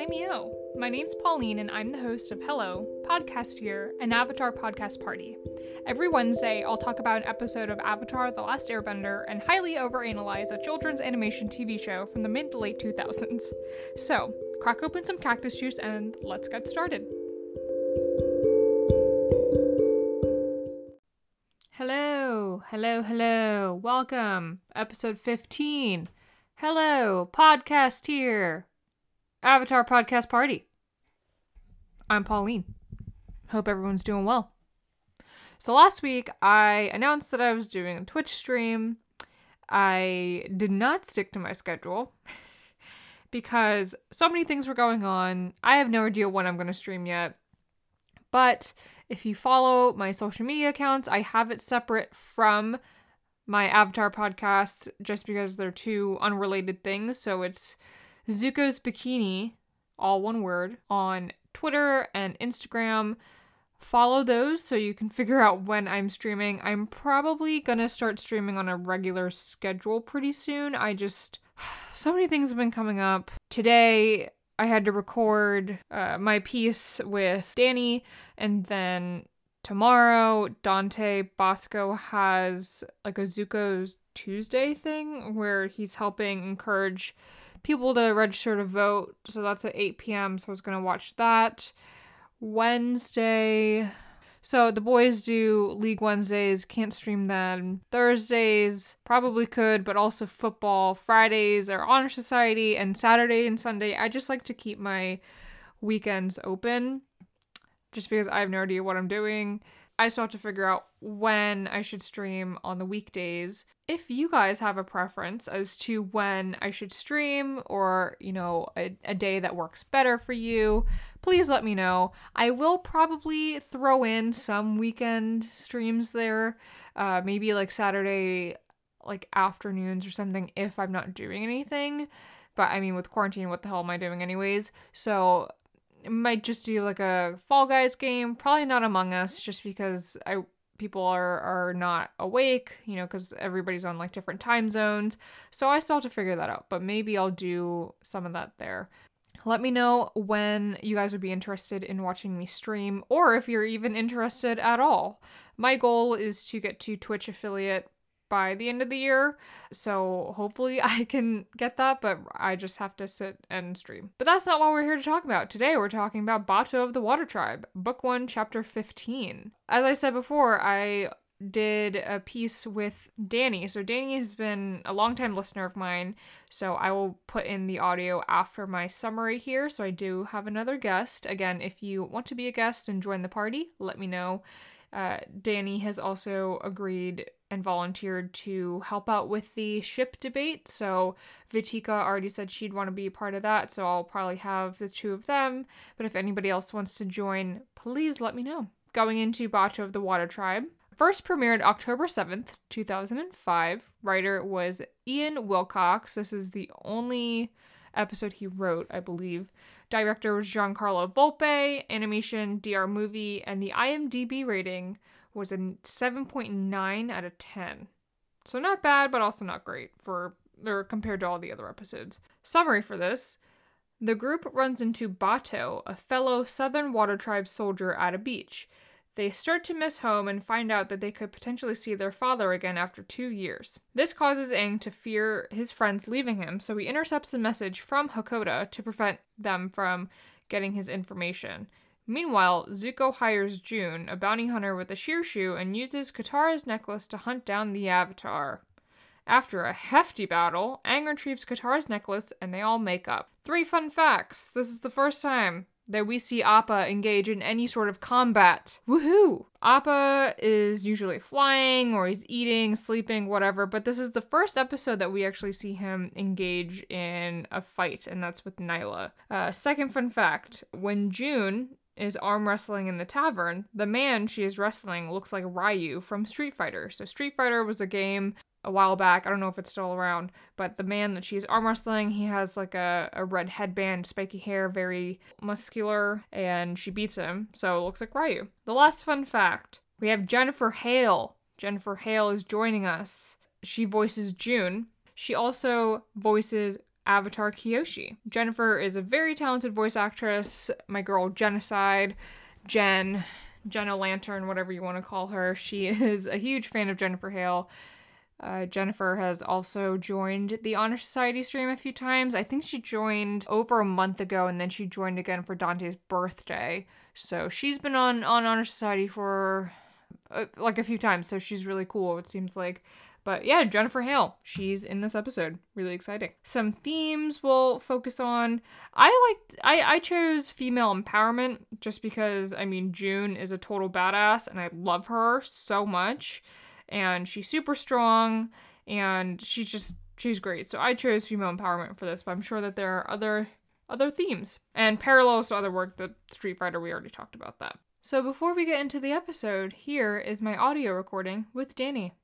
Flameo. My name's Pauline, and I'm the host of Hello, Podcast Here, an Avatar podcast party. Every Wednesday, I'll talk about an episode of Avatar The Last Airbender and highly overanalyze a children's animation TV show from the mid to late 2000s. So, crack open some cactus juice and let's get started. Hello, hello, hello. Welcome. Episode 15. Hello, podcast here. Avatar Podcast Party. I'm Pauline. Hope everyone's doing well. So last week I announced that I was doing a Twitch stream. I did not stick to my schedule because so many things were going on. I have no idea when I'm going to stream yet. But if you follow my social media accounts, I have it separate from my Avatar podcast just because they're two unrelated things. So it's Zuko's Bikini, all one word, on Twitter and Instagram. Follow those so you can figure out when I'm streaming. I'm probably gonna start streaming on a regular schedule pretty soon. I just. So many things have been coming up. Today, I had to record uh, my piece with Danny, and then tomorrow, Dante Basco has like a Zuko's Tuesday thing where he's helping encourage people to register to vote. So that's at 8 p.m. So I was going to watch that. Wednesday. So the boys do League Wednesdays, can't stream them. Thursdays, probably could, but also football. Fridays are Honor Society, and Saturday and Sunday, I just like to keep my weekends open just because I have no idea what I'm doing. I still have to figure out when I should stream on the weekdays. If you guys have a preference as to when I should stream or, you know, a, a day that works better for you, please let me know. I will probably throw in some weekend streams there, uh, maybe like Saturday, like afternoons or something if I'm not doing anything. But I mean, with quarantine, what the hell am I doing anyways? So might just do like a Fall Guys game. Probably not Among Us, just because I people are are not awake, you know, because everybody's on like different time zones. So I still have to figure that out. But maybe I'll do some of that there. Let me know when you guys would be interested in watching me stream, or if you're even interested at all. My goal is to get to Twitch affiliate by the end of the year. So hopefully I can get that, but I just have to sit and stream. But that's not what we're here to talk about. Today we're talking about Bato of the Water Tribe, Book 1, Chapter 15. As I said before, I did a piece with Danny. So Danny has been a longtime listener of mine, so I will put in the audio after my summary here. So I do have another guest. Again, if you want to be a guest and join the party, let me know. Uh, Danny has also agreed and volunteered to help out with the ship debate. So Vitika already said she'd want to be a part of that, so I'll probably have the two of them. But if anybody else wants to join, please let me know. Going into Bato of the Water Tribe. First premiered October 7th, 2005. Writer was Ian Wilcox. This is the only episode he wrote, I believe. Director was Giancarlo Volpe, animation DR Movie, and the IMDb rating was a 7.9 out of 10. So not bad, but also not great for or compared to all the other episodes. Summary for this. The group runs into Bato, a fellow Southern Water Tribe soldier at a beach. They start to miss home and find out that they could potentially see their father again after two years. This causes Aang to fear his friends leaving him, so he intercepts a message from Hakoda to prevent them from getting his information. Meanwhile, Zuko hires June, a bounty hunter with a Shirshu, and uses Katara's necklace to hunt down the Avatar. After a hefty battle, Aang retrieves Katara's necklace and they all make up. Three fun facts. This is the first time that we see Appa engage in any sort of combat. Woohoo! Appa is usually flying or he's eating, sleeping, whatever, but this is the first episode that we actually see him engage in a fight, and that's with Nyla. Uh, second fun fact when June is arm wrestling in the tavern, the man she is wrestling looks like Ryu from Street Fighter. So, Street Fighter was a game a while back. I don't know if it's still around, but the man that she's arm wrestling, he has like a, a red headband, spiky hair, very muscular, and she beats him. So it looks like Ryu. The last fun fact we have Jennifer Hale. Jennifer Hale is joining us. She voices June. She also voices Avatar Kyoshi. Jennifer is a very talented voice actress. My girl Genocide, Jen, Jenna Lantern, whatever you want to call her. She is a huge fan of Jennifer Hale. Uh, Jennifer has also joined the Honor Society stream a few times. I think she joined over a month ago, and then she joined again for Dante's birthday. So she's been on on Honor Society for uh, like a few times. So she's really cool. It seems like. But yeah, Jennifer Hale, she's in this episode. Really exciting. Some themes we'll focus on. I like I I chose female empowerment just because I mean June is a total badass and I love her so much and she's super strong and she's just she's great. So I chose female empowerment for this, but I'm sure that there are other other themes and parallels to other work that Street Fighter we already talked about that. So before we get into the episode, here is my audio recording with Danny.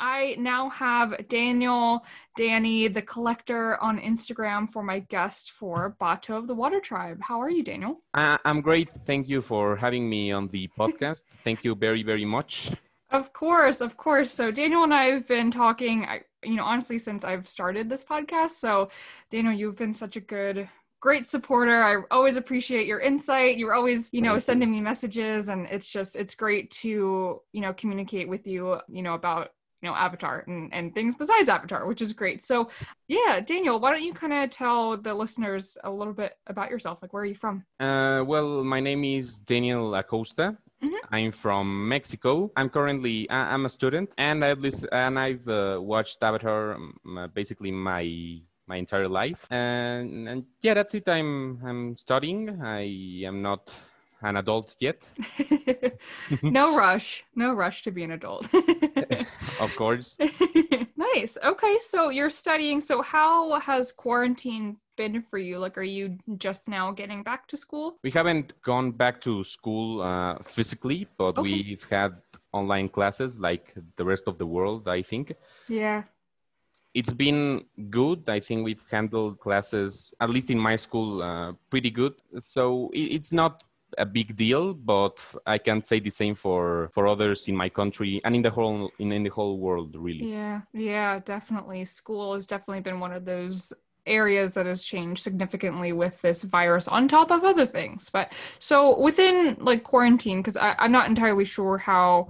I now have Daniel, Danny, the collector on Instagram for my guest for Bato of the Water Tribe. How are you, Daniel? Uh, I'm great. Thank you for having me on the podcast. Thank you very, very much. Of course, of course. So Daniel and I have been talking, you know, honestly, since I've started this podcast. So, Daniel, you've been such a good great supporter. I always appreciate your insight. You're always, you know, sending me messages and it's just it's great to, you know, communicate with you, you know, about you know avatar and, and things besides avatar which is great so yeah daniel why don't you kind of tell the listeners a little bit about yourself like where are you from uh, well my name is daniel acosta Mm-hmm. I'm from Mexico. I'm currently I'm a student, and I've listened, and I've uh, watched Avatar um, uh, basically my my entire life. And, and yeah, that's it. I'm I'm studying. I am not an adult yet. no rush. No rush to be an adult. of course. nice. Okay, so you're studying. So how has quarantine been for you? Like, are you just now getting back to school? We haven't gone back to school uh, physically, but okay. we've had online classes like the rest of the world, I think. Yeah it's been good. I think we've handled classes, at least in my school, uh, pretty good. So it's not a big deal, but I can't say the same for for others in my country and in the whole in, in the whole world, really. Yeah, yeah, definitely. School has definitely been one of those areas that has changed significantly with this virus on top of other things but so within like quarantine because i'm not entirely sure how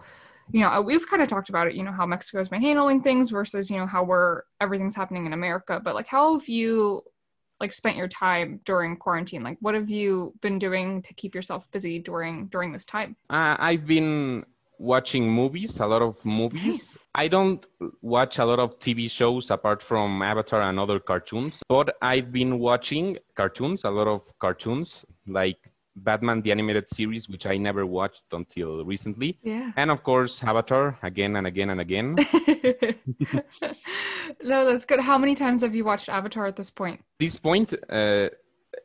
you know we've kind of talked about it you know how mexico's been handling things versus you know how we're everything's happening in america but like how have you like spent your time during quarantine? Like what have you been doing to keep yourself busy during during this time? Uh, i've been watching movies a lot of movies. Nice. i don't watch a lot of tv shows apart from avatar and other cartoons but i've been watching cartoons a lot of cartoons like Batman the animated series, which I never watched until recently. Yeah. And of course, Avatar again and again and again. no, that's good. How many times have you watched Avatar at this point? This point, uh,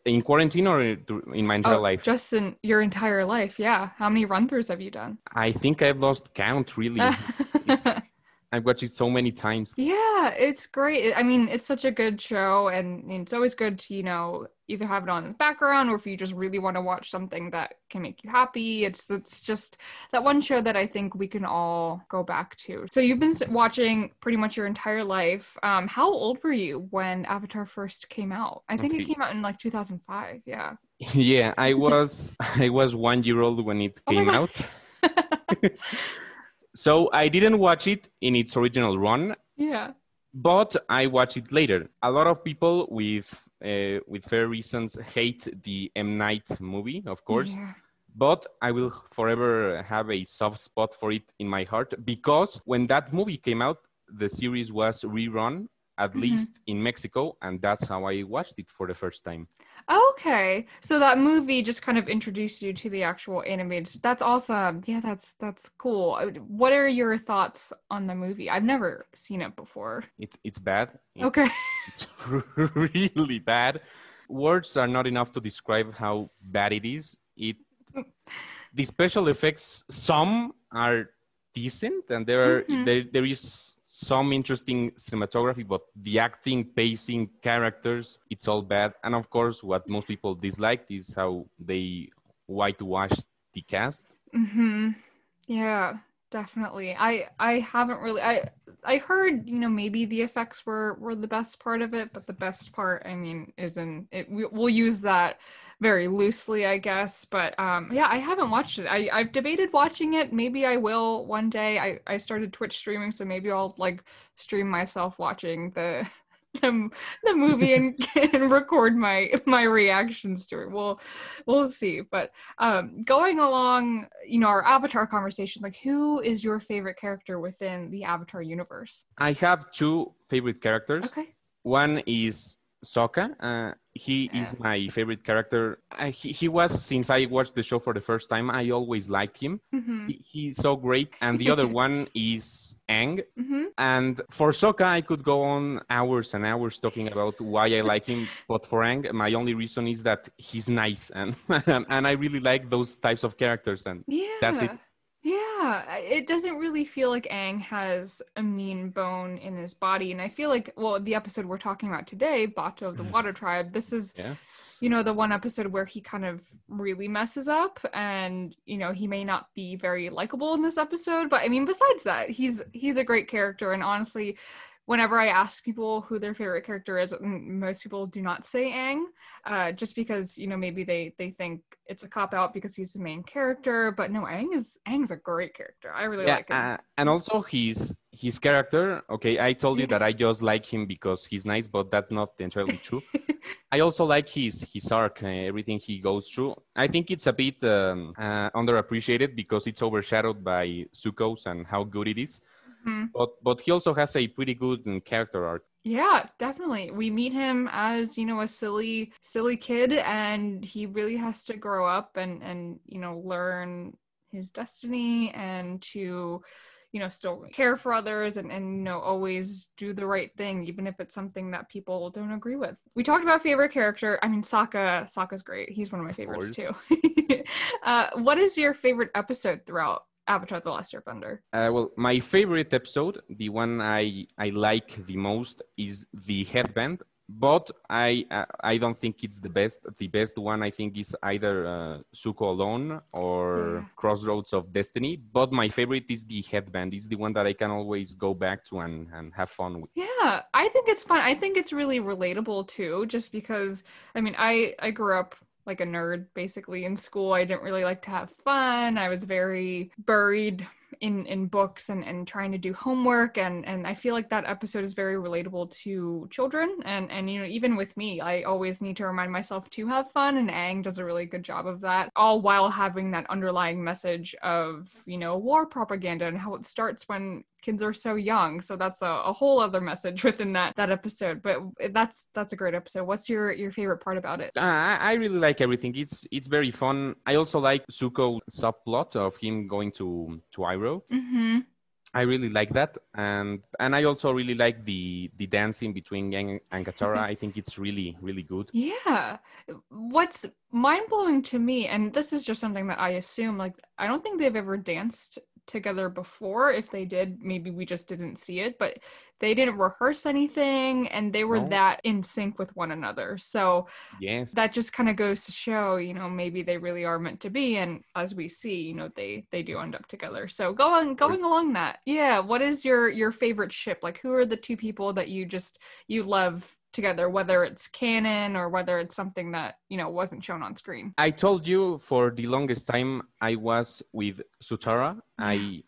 in quarantine or in my entire oh, life? Just in your entire life, yeah. How many run throughs have you done? I think I've lost count, really. I've watched it so many times. Yeah, it's great. I mean, it's such a good show, and it's always good to, you know, either have it on in the background or if you just really want to watch something that can make you happy. It's it's just that one show that I think we can all go back to. So you've been watching pretty much your entire life. Um, how old were you when Avatar first came out? I think okay. it came out in like 2005. Yeah. Yeah, I was I was one year old when it oh came oh out. So I didn't watch it in its original run. Yeah. But I watched it later. A lot of people with uh, with fair reasons hate the M Night movie, of course. Yeah. But I will forever have a soft spot for it in my heart because when that movie came out, the series was rerun at mm-hmm. least in Mexico, and that's how I watched it for the first time. Okay, so that movie just kind of introduced you to the actual animated. That's awesome. Yeah, that's that's cool. Uh, what are your thoughts on the movie? I've never seen it before. It's it's bad. It's, okay, it's really bad. Words are not enough to describe how bad it is. It the special effects some are decent and there are mm-hmm. there, there is some interesting cinematography, but the acting, pacing, characters, it's all bad. And of course, what most people disliked is how they whitewashed the cast. Mm-hmm. Yeah. definitely. I I haven't really I I heard you know maybe the effects were were the best part of it, but the best part I mean is in it. We, we'll use that very loosely, I guess. But um, yeah, I haven't watched it. I I've debated watching it. Maybe I will one day. I I started Twitch streaming, so maybe I'll like stream myself watching the the, the movie and, and record my my reactions to it. We'll we'll see. But um, going along, you know, our Avatar conversation, like who is your favorite character within the Avatar universe? I have two favorite characters. Okay. One is Sokka. Uh, he yeah. is my favorite character. Uh, he, he was since I watched the show for the first time. I always liked him. Mm-hmm. He, he's so great. And the other one is Aang. Mm-hmm. And for Sokka, I could go on hours and hours talking about why I like him. But for Aang, my only reason is that he's nice and and I really like those types of characters. And yeah. that's it. Yeah, it doesn't really feel like Aang has a mean bone in his body. And I feel like, well, the episode we're talking about today, Bato of the mm. Water Tribe, this is, yeah. you know, the one episode where he kind of really messes up. And, you know, he may not be very likable in this episode. But I mean, besides that, he's he's a great character. And honestly, whenever I ask people who their favorite character is, most people do not say Aang, uh, just because you know maybe they they think it's a cop out because he's the main character. But no, Aang is Aang's a great character. I really yeah, like him. Uh, and also his his character. Okay, I told you that I just like him because he's nice, but that's not entirely true. I also like his his arc, uh, everything he goes through. I think it's a bit um, uh, underappreciated because it's overshadowed by Zuko's and how good it is. Mm-hmm. But but he also has a pretty good um, character arc. Yeah, definitely. We meet him as, you know, a silly silly kid and he really has to grow up and and you know, learn his destiny and to you know still care for others and and you know always do the right thing even if it's something that people don't agree with we talked about favorite character i mean Sokka Sokka's great he's one of my favorites too uh, what is your favorite episode throughout Avatar: The Last Airbender? Uh, well, my favorite episode, the one I I like the most, is the headband. But I uh, I don't think it's the best. The best one I think is either uh, Zuko alone or yeah. Crossroads of Destiny. But my favorite is the headband. It's the one that I can always go back to and, and have fun with. Yeah, I think it's fun. I think it's really relatable too. Just because I mean I I grew up like a nerd basically in school. I didn't really like to have fun. I was very buried in in books and and trying to do homework. And and I feel like that episode is very relatable to children. And and you know even with me I always need to remind myself to have fun. And Aang does a really good job of that all while having that underlying message of you know war propaganda and how it starts when kids are so young. So that's a, a whole other message within that that episode. But that's that's a great episode. What's your your favorite part about it? Uh, I really like everything. It's it's very fun. I also like Zuko subplot of him going to to Mm-hmm. I really like that, and and I also really like the the dancing between Aang and Katara. I think it's really really good. Yeah, what's mind blowing to me, and this is just something that I assume, like I don't think they've ever danced together before. If they did, maybe we just didn't see it, but they didn't rehearse anything and they were no. that in sync with one another. So yes. that just kind of goes to show, you know, maybe they really are meant to be. And as we see, you know, they they do end up together. So going going along that. Yeah. What is your your favorite ship? Like who are the two people that you just you love together whether it's canon or whether it's something that you know wasn't shown on screen. I told you for the longest time i was with Zutara. I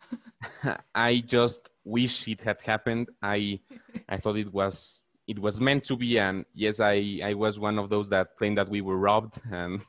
i just wish it had happened. I i thought it was it was meant to be. And yes i i was one of those that claimed that we were robbed. And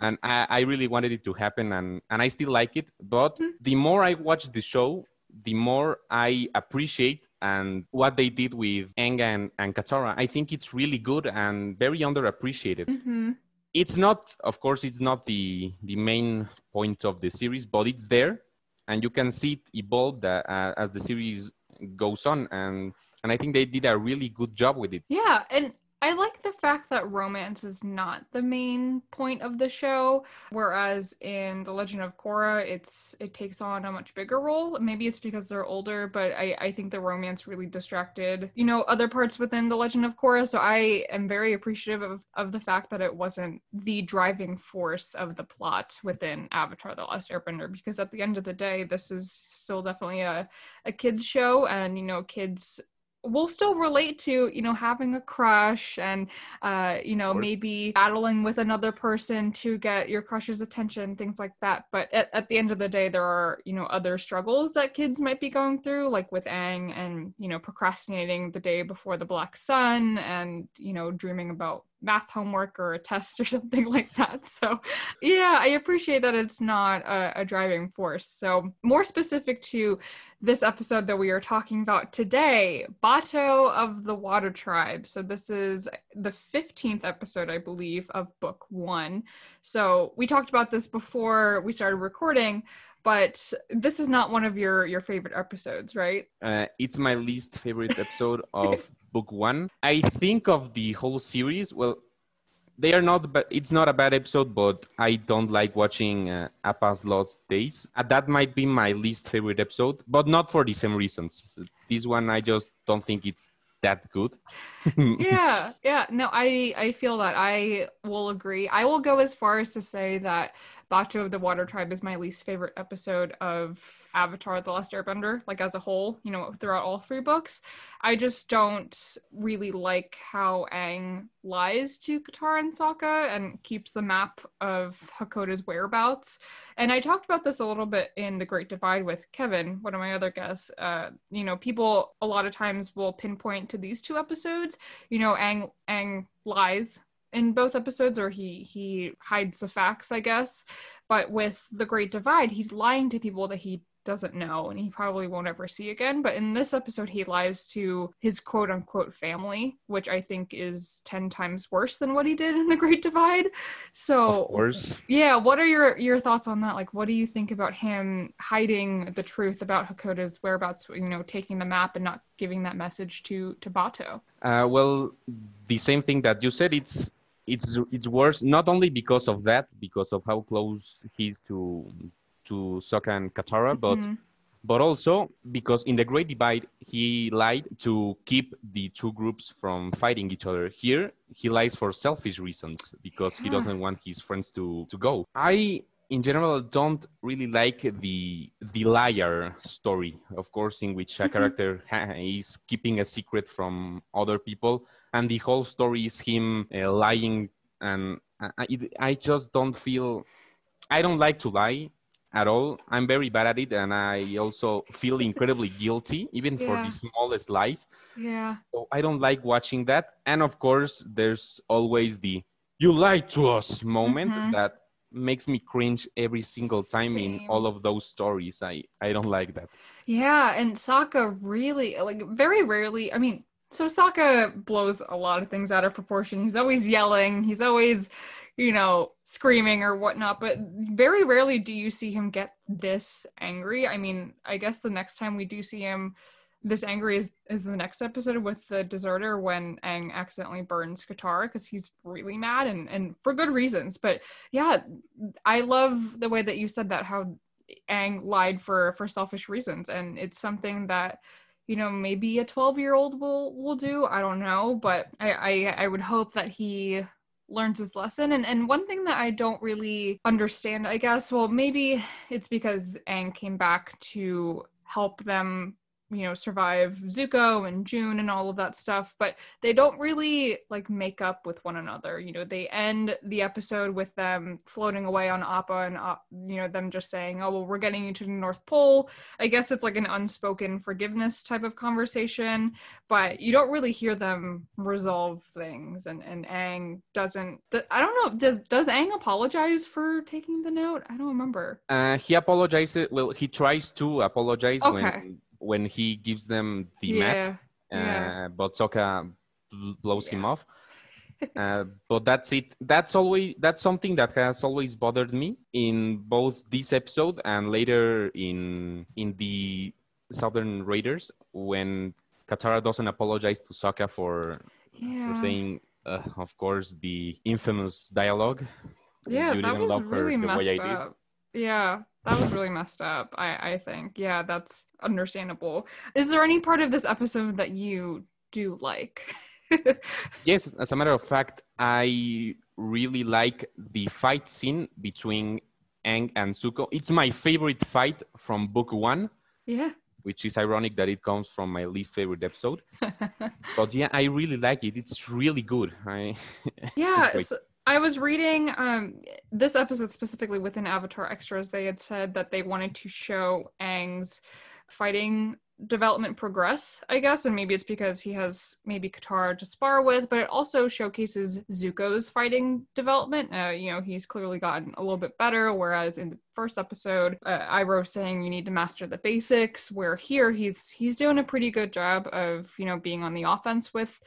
and I, I really wanted it to happen. And and i still like it. But mm-hmm. the more i watch the show the more I appreciate and what they did with Aang and, and Katara. I think it's really good and very underappreciated. Mm-hmm. It's not, of course, it's not the the main point of the series, but it's there, and you can see it evolve uh, as the series goes on, and and I think they did a really good job with it. Yeah, and I like the fact that romance is not the main point of the show, whereas in The Legend of Korra, it's it takes on a much bigger role. Maybe it's because they're older, but I, I think the romance really distracted, you know, other parts within The Legend of Korra. So I am very appreciative of, of the fact that it wasn't the driving force of the plot within Avatar The Last Airbender, because at the end of the day, this is still definitely a, a kid's show and, you know, kids will still relate to you know having a crush and uh you know maybe battling with another person to get your crush's attention things like that. But at, at the end of the day there are you know other struggles that kids might be going through like with Aang and you know procrastinating the day before the black sun and you know dreaming about math homework or a test or something like that. So, yeah, I appreciate that it's not a, a, driving force. So, more specific to this episode that we are talking about today, Bato of the Water Tribe. So, this is the 15th episode, I believe, of book one. So, we talked about this before we started recording. But this is not one of your your favorite episodes, right? Uh, it's my least favorite episode of book one. I think of the whole series. Well, they are not, but it's not a bad episode. But I don't like watching uh, Appa's Lost Days. Uh, that might be my least favorite episode, but not for the same reasons. This one, I just don't think it's that good. yeah, yeah. No, I I feel that I will agree. I will go as far as to say that Bato of the Water Tribe is my least favorite episode of Avatar The Last Airbender, like as a whole, you know, throughout all three books. I just don't really like how Aang lies to Katara and Sokka and keeps the map of Hakoda's whereabouts. And I talked about this a little bit in The Great Divide with Kevin, one of my other guests. Uh, you know, people a lot of times will pinpoint to these two episodes. You know, Aang Aang lies in both episodes or he he hides the facts i guess. But with the great divide he's lying to people that he doesn't know and he probably won't ever see again. But in this episode he lies to his quote unquote family which i think is 10 times worse than what he did in the great divide. So worse yeah what are your your thoughts on that? Like what do you think about him hiding the truth about hakoda's whereabouts you know taking the map and not giving that message to to bato? Uh, well the same thing that you said. It's it's it's worse not only because of that, because of how close he's to to Sokka and Katara, but mm-hmm. but also because in the Great Divide he lied to keep the two groups from fighting each other. Here he lies for selfish reasons because yeah. he doesn't want his friends to to go. I in general don't really like the the liar story of course in which a mm-hmm. character is keeping a secret from other people and the whole story is him uh, lying and I, I just don't feel i don't like to lie at all i'm very bad at it and i also feel incredibly guilty even yeah. for the smallest lies yeah so i don't like watching that and of course there's always the you lied to us moment mm-hmm. that makes me cringe every single time Same. in all of those stories i i don't like that yeah and Sokka really like very rarely i mean so Sokka blows a lot of things out of proportion. He's always yelling. He's always, you know, screaming or whatnot. But very rarely do you see him get this angry. I mean, I guess the next time we do see him this angry is is the next episode with the deserter when Aang accidentally burns Katara because he's really mad and and for good reasons. But yeah, I love the way that you said that how Aang lied for for selfish reasons, and it's something that you know maybe a 12 year old will will do i don't know but I, I i would hope that he learns his lesson. And and one thing that i don't really understand i guess well maybe it's because Aang came back to help them you know survive Zuko and June and all of that stuff but they don't really like make up with one another you know they end the episode with them floating away on Appa and uh, you know them just saying oh well we're getting you to the North Pole. I guess it's like an unspoken forgiveness type of conversation but you don't really hear them resolve things and and Aang doesn't I don't know does does Aang apologize for taking the note? I don't remember. Uh he apologizes well he tries to apologize okay. when when he gives them the yeah. map, uh, yeah. but Sokka blows yeah. him off. uh, but that's it. That's always that's something that has always bothered me in both this episode and later in in the Southern Raiders when Katara doesn't apologize to Sokka for yeah. for saying uh, of course, the infamous dialogue. Yeah, that was really messed up. Yeah, that was really messed up. I I think. Yeah, that's understandable. Is there any part of this episode that you do like? yes, as a matter of fact, I really like the fight scene between Aang and Zuko. It's my favorite fight from book one. Yeah. Which is ironic that it comes from my least favorite episode. but yeah, I really like it. It's really good. I yeah. So I was reading um, this episode specifically within Avatar Extras. They had said that they wanted to show Aang's fighting development progress, I guess, and maybe it's because he has maybe Katara to spar with, but it also showcases Zuko's fighting development. Uh, you know, he's clearly gotten a little bit better, whereas in the first episode, uh, Iroh saying you need to master the basics, where here he's he's doing a pretty good job of you know being on the offense with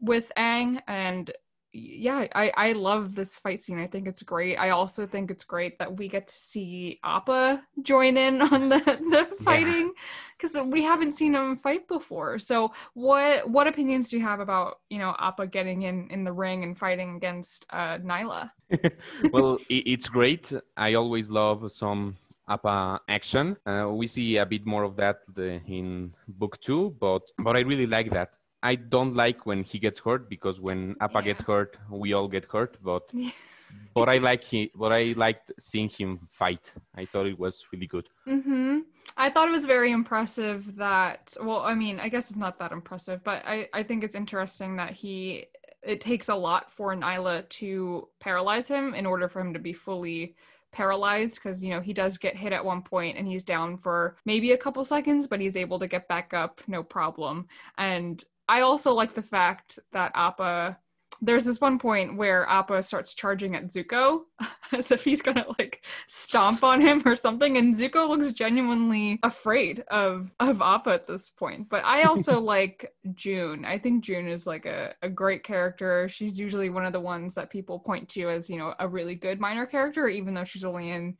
with Aang and yeah, I, I love this fight scene. I think it's great. I also think it's great that we get to see Appa join in on the, the fighting because yeah. we haven't seen him fight before. So what what opinions do you have about you know Appa getting in in the ring and fighting against uh, Nyla? well, it's great. I always love some Appa action. Uh, we see a bit more of that the, in book two, but but I really like that. I don't like when he gets hurt because when Appa yeah. gets hurt, we all get hurt. But yeah. but I like he, but I liked seeing him fight. I thought it was really good. Mm-hmm. I thought it was very impressive that. Well, I mean, I guess it's not that impressive, but I I think it's interesting that he. It takes a lot for Nyla to paralyze him in order for him to be fully paralyzed because you know he does get hit at one point and he's down for maybe a couple seconds but he's able to get back up no problem and I also like the fact that Appa there's this one point where Appa starts charging at Zuko as if he's gonna like stomp on him or something, and Zuko looks genuinely afraid of of Appa at this point. But I also like June. I think June is like a, a great character. She's usually one of the ones that people point to as, you know, a really good minor character, even though she's only in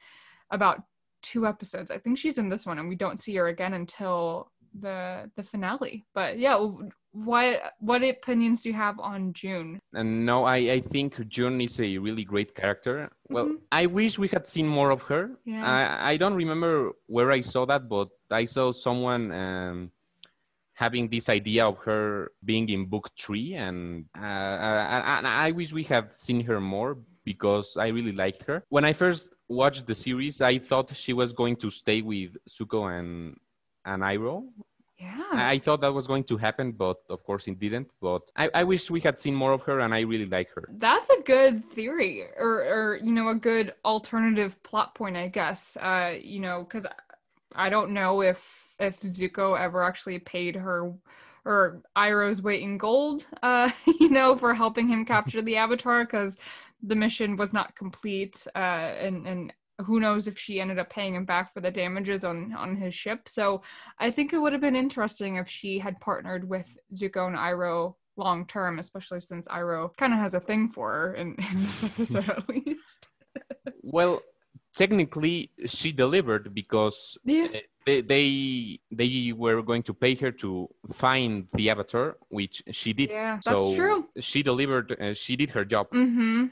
about two episodes. I think she's in this one and we don't see her again until the the finale. But yeah, what what opinions do you have on June? And no, I I think June is a really great character. Well, mm-hmm. I wish we had seen more of her. Yeah. I I don't remember where I saw that, but I saw someone. Um, having this idea of her being in book three and uh, I, I, I wish we had seen her more because I really liked her. When I first watched the series, I thought she was going to stay with Zuko and and Iroh yeah. I thought that was going to happen, but of course it didn't. But I, I wish we had seen more of her and I really like her. That's a good theory or, or you know, a good alternative plot point, I guess. Uh, you know, because I don't know if if Zuko ever actually paid her or Iroh's weight in gold, uh, you know, for helping him capture the Avatar because the mission was not complete. Uh, and and who knows if she ended up paying him back for the damages on on his ship. So I think it would have been interesting if she had partnered with Zuko and Iroh long term, especially since Iroh kind of has a thing for her in, in this episode at least. well, technically she delivered because yeah. they, they they were going to pay her to find the avatar which she did yeah that's true she delivered uh, she did her job mm-hmm.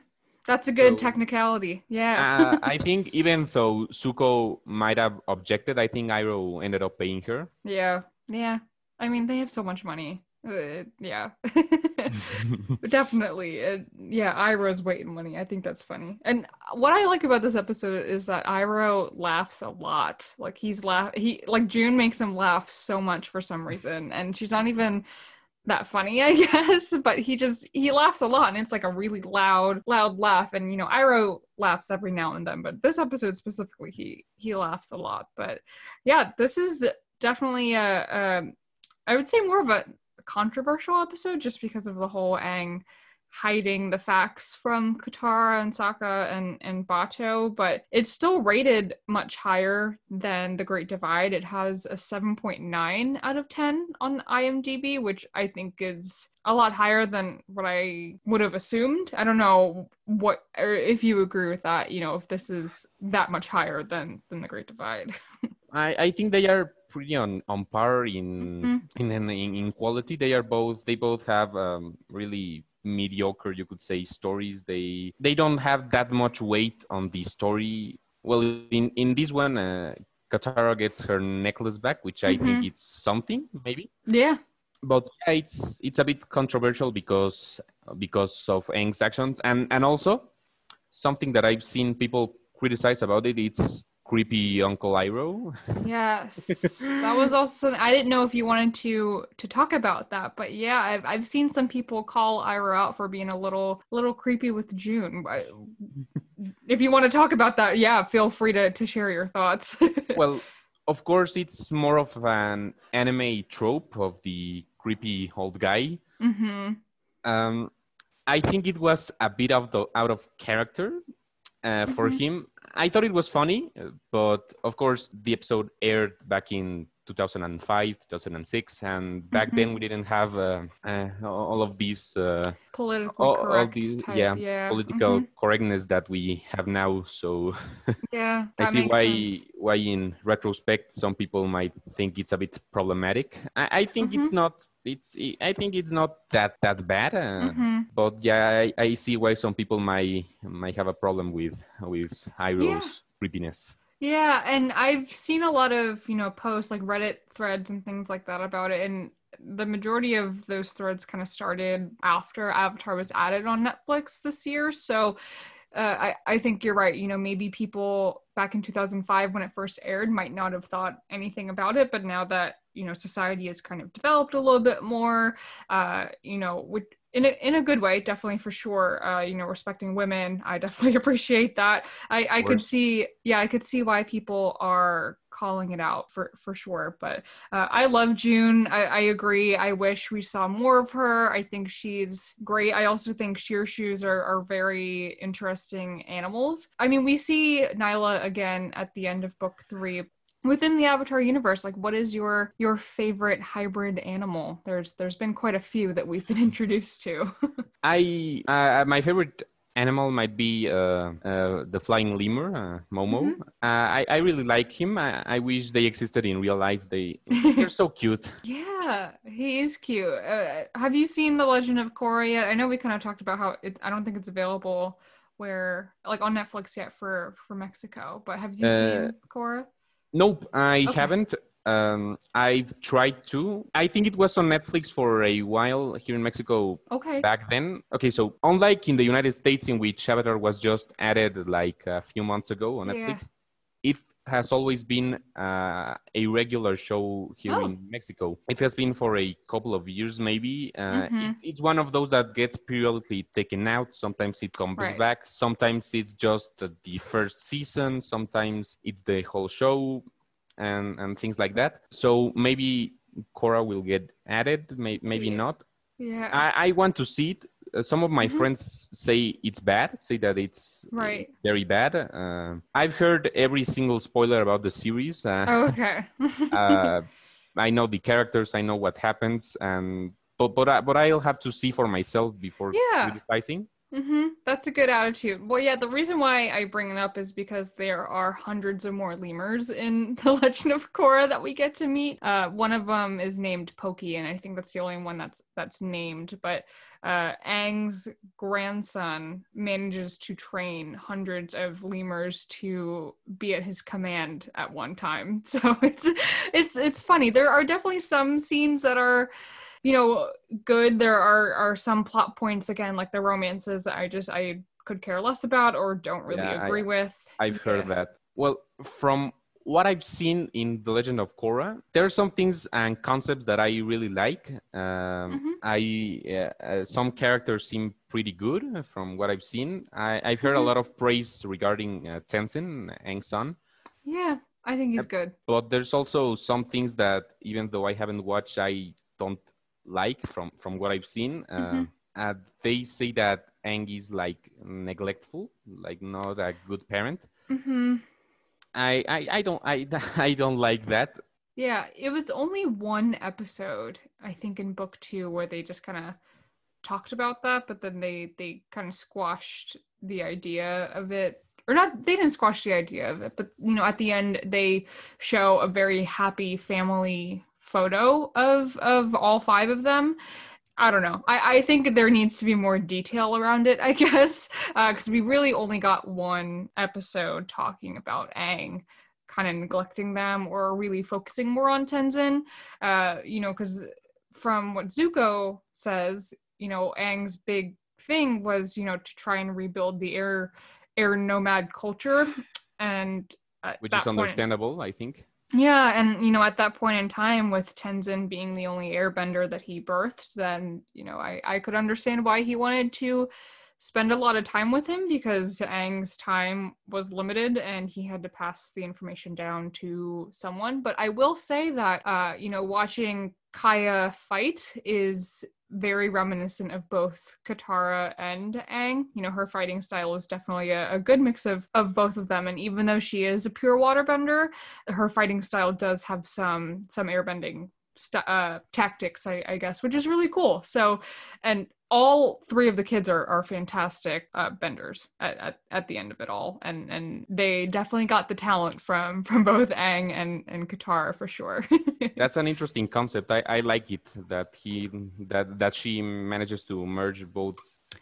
That's a good so, technicality. Yeah. uh, I think even though Zuko might have objected, I think Iroh ended up paying her. Yeah. Yeah. I mean, they have so much money. Uh, yeah. Definitely. Uh, yeah, Iroh's weight in money. I think that's funny. And what I like about this episode is that Iroh laughs a lot. Like he's laugh he like June makes him laugh so much for some reason. And she's not even that funny, I guess. But he just he laughs a lot, and it's like a really loud, loud laugh. And you know, Iroh laughs every now and then, but this episode specifically, he he laughs a lot. But yeah, this is definitely a, a I would say more of a controversial episode, just because of the whole Aang hiding the facts from Katara and Sokka and, and Bato, but it's still rated much higher than The Great Divide. It has a 7.9 out of 10 on IMDb, which I think is a lot higher than what I would have assumed. I don't know what or if you agree with that, you know, if this is that much higher than than The Great Divide. I, I think they are pretty on, on par in, mm-hmm. in, in in quality. They are both they both have um, really mediocre, you could say, stories. They they don't have that much weight on the story. Well, in in this one, uh, Katara gets her necklace back, which I mm-hmm. think it's something, maybe. Yeah. But yeah, it's it's a bit controversial because because of Aang's actions, and and also something that I've seen people criticize about it. It's creepy Uncle Iroh. Yes, that was also something I didn't know if you wanted to to talk about that, but yeah, I've I've seen some people call Iroh out for being a little little creepy with June. if you want to talk about that, yeah, feel free to to share your thoughts. well, of course, it's more of an anime trope of the creepy old guy. Mm-hmm. Um, I think it was a bit of the out of character uh, for mm-hmm. him I thought it was funny, but of course the episode aired back in 2005, 2006, and back mm-hmm. then we didn't have uh, uh, all of these uh, political all, all these, type, yeah, yeah, political mm-hmm. correctness that we have now. So yeah, I see why sense. why in retrospect some people might think it's a bit problematic. I, I think mm-hmm. it's not. It's I think it's not that that bad. Uh, mm-hmm. But yeah, I, I see why some people might might have a problem with with Iroh's yeah. creepiness. Yeah, and I've seen a lot of, you know, posts like Reddit threads and things like that about it. And the majority of those threads kind of started after Avatar was added on Netflix this year. So uh, I, I think you're right. You know, maybe people back in 2005 when it first aired might not have thought anything about it. But now that, you know, society has kind of developed a little bit more, uh, you know, with, in a, in a good way definitely for sure uh, you know respecting women. I definitely appreciate that. I i could see yeah i could see why people are calling it out for for sure but uh, i love june. I, I agree. I wish we saw more of her. I think she's great. I also think Shirshus are, are very interesting animals. I mean we see nyla again at the end of book three within the avatar universe like what is your your favorite hybrid animal? There's there's been quite a few that we've been introduced to. I uh, my favorite animal might be uh, uh, the flying lemur uh, momo. Mm-hmm. Uh, I, I really like him. I, I, wish they existed in real life. They they're so cute. Yeah he is cute. Uh, have you seen the legend of korra yet? I know we kind of talked about how it, i don't think it's available where like on netflix yet for for mexico but have you seen korra Nope, I okay. haven't. Um, I've tried to. I think it was on Netflix for a while here in Mexico. Okay. Back then. Okay, so unlike in the United States, in which Avatar was just added like a few months ago on Netflix, has always been uh, a regular show here oh. in Mexico. It has been for a couple of years, maybe. Uh, mm-hmm. it, it's one of those that gets periodically taken out. Sometimes it comes right. back. Sometimes it's just the first season. Sometimes it's the whole show, and and things like that. So maybe Korra will get added. May, maybe yeah. not. Yeah. I, I want to see it uh, some of my mm-hmm. friends say it's bad, say that it's right. very bad. Uh, I've heard every single spoiler about the series. Uh, oh, okay. Uh, I know the characters, I know what happens, and but but I, but I'll have to see for myself before yeah. criticizing. Mm-hmm. That's a good attitude. Well, yeah, the reason why I bring it up is because there are hundreds of more lemurs in The Legend of Korra that we get to meet. Uh, one of them is named Pokey, and I think that's the only one that's that's named. But uh, Aang's grandson manages to train hundreds of lemurs to be at his command at one time. So it's it's it's funny. There are definitely some scenes that are you know good there are are some plot points again like the romances that i just i could care less about or don't really yeah, agree I, with i've heard that well from what I've seen in The Legend of Korra, there are some things and concepts that I really like. Um, mm-hmm. I uh, uh, some characters seem pretty good from what I've seen. I, have heard mm-hmm. a lot of praise regarding uh, Tenzin Aang's son. Yeah, I think he's good. But there's also some things that, even though I haven't watched, I don't like from from what I've seen. Uh, mm-hmm. Uh, they say that Aang is like neglectful, like not a good parent. Mm-hmm. I, I I don't I I don't like that. Yeah, it was only one episode, I think, in book two where they just kind of talked about that, but then they they kind of squashed the idea of it or not they didn't squash the idea of it but you know at the end they show a very happy family photo of of all five of them I don't know. I, I think there needs to be more detail around it, I guess, because uh, we really only got one episode talking about Aang kind of neglecting them or really focusing more on Tenzin. Uh, you know, because from what Zuko says, you know, Aang's big thing was, you know, to try and rebuild the air air nomad culture, and which is understandable, point, I think. Yeah, and you know, at that point in time, with Tenzin being the only airbender that he birthed, then you know, I I could understand why he wanted to spend a lot of time with him because Aang's time was limited and he had to pass the information down to someone. But I will say that uh, you know, watching Kya fight is very reminiscent of both Katara and Aang. You know, her fighting style is definitely a, a, good mix of of both of them. And even though she is a pure waterbender, her fighting style does have some some airbending st- uh, tactics, I, I, guess, which is really cool. So, and all three of the kids are, are fantastic uh, benders at, at, at, the end of it all. And and they definitely got the talent from from both Aang and and Katara for sure. That's an interesting concept. I, I like it that he that that she manages to merge both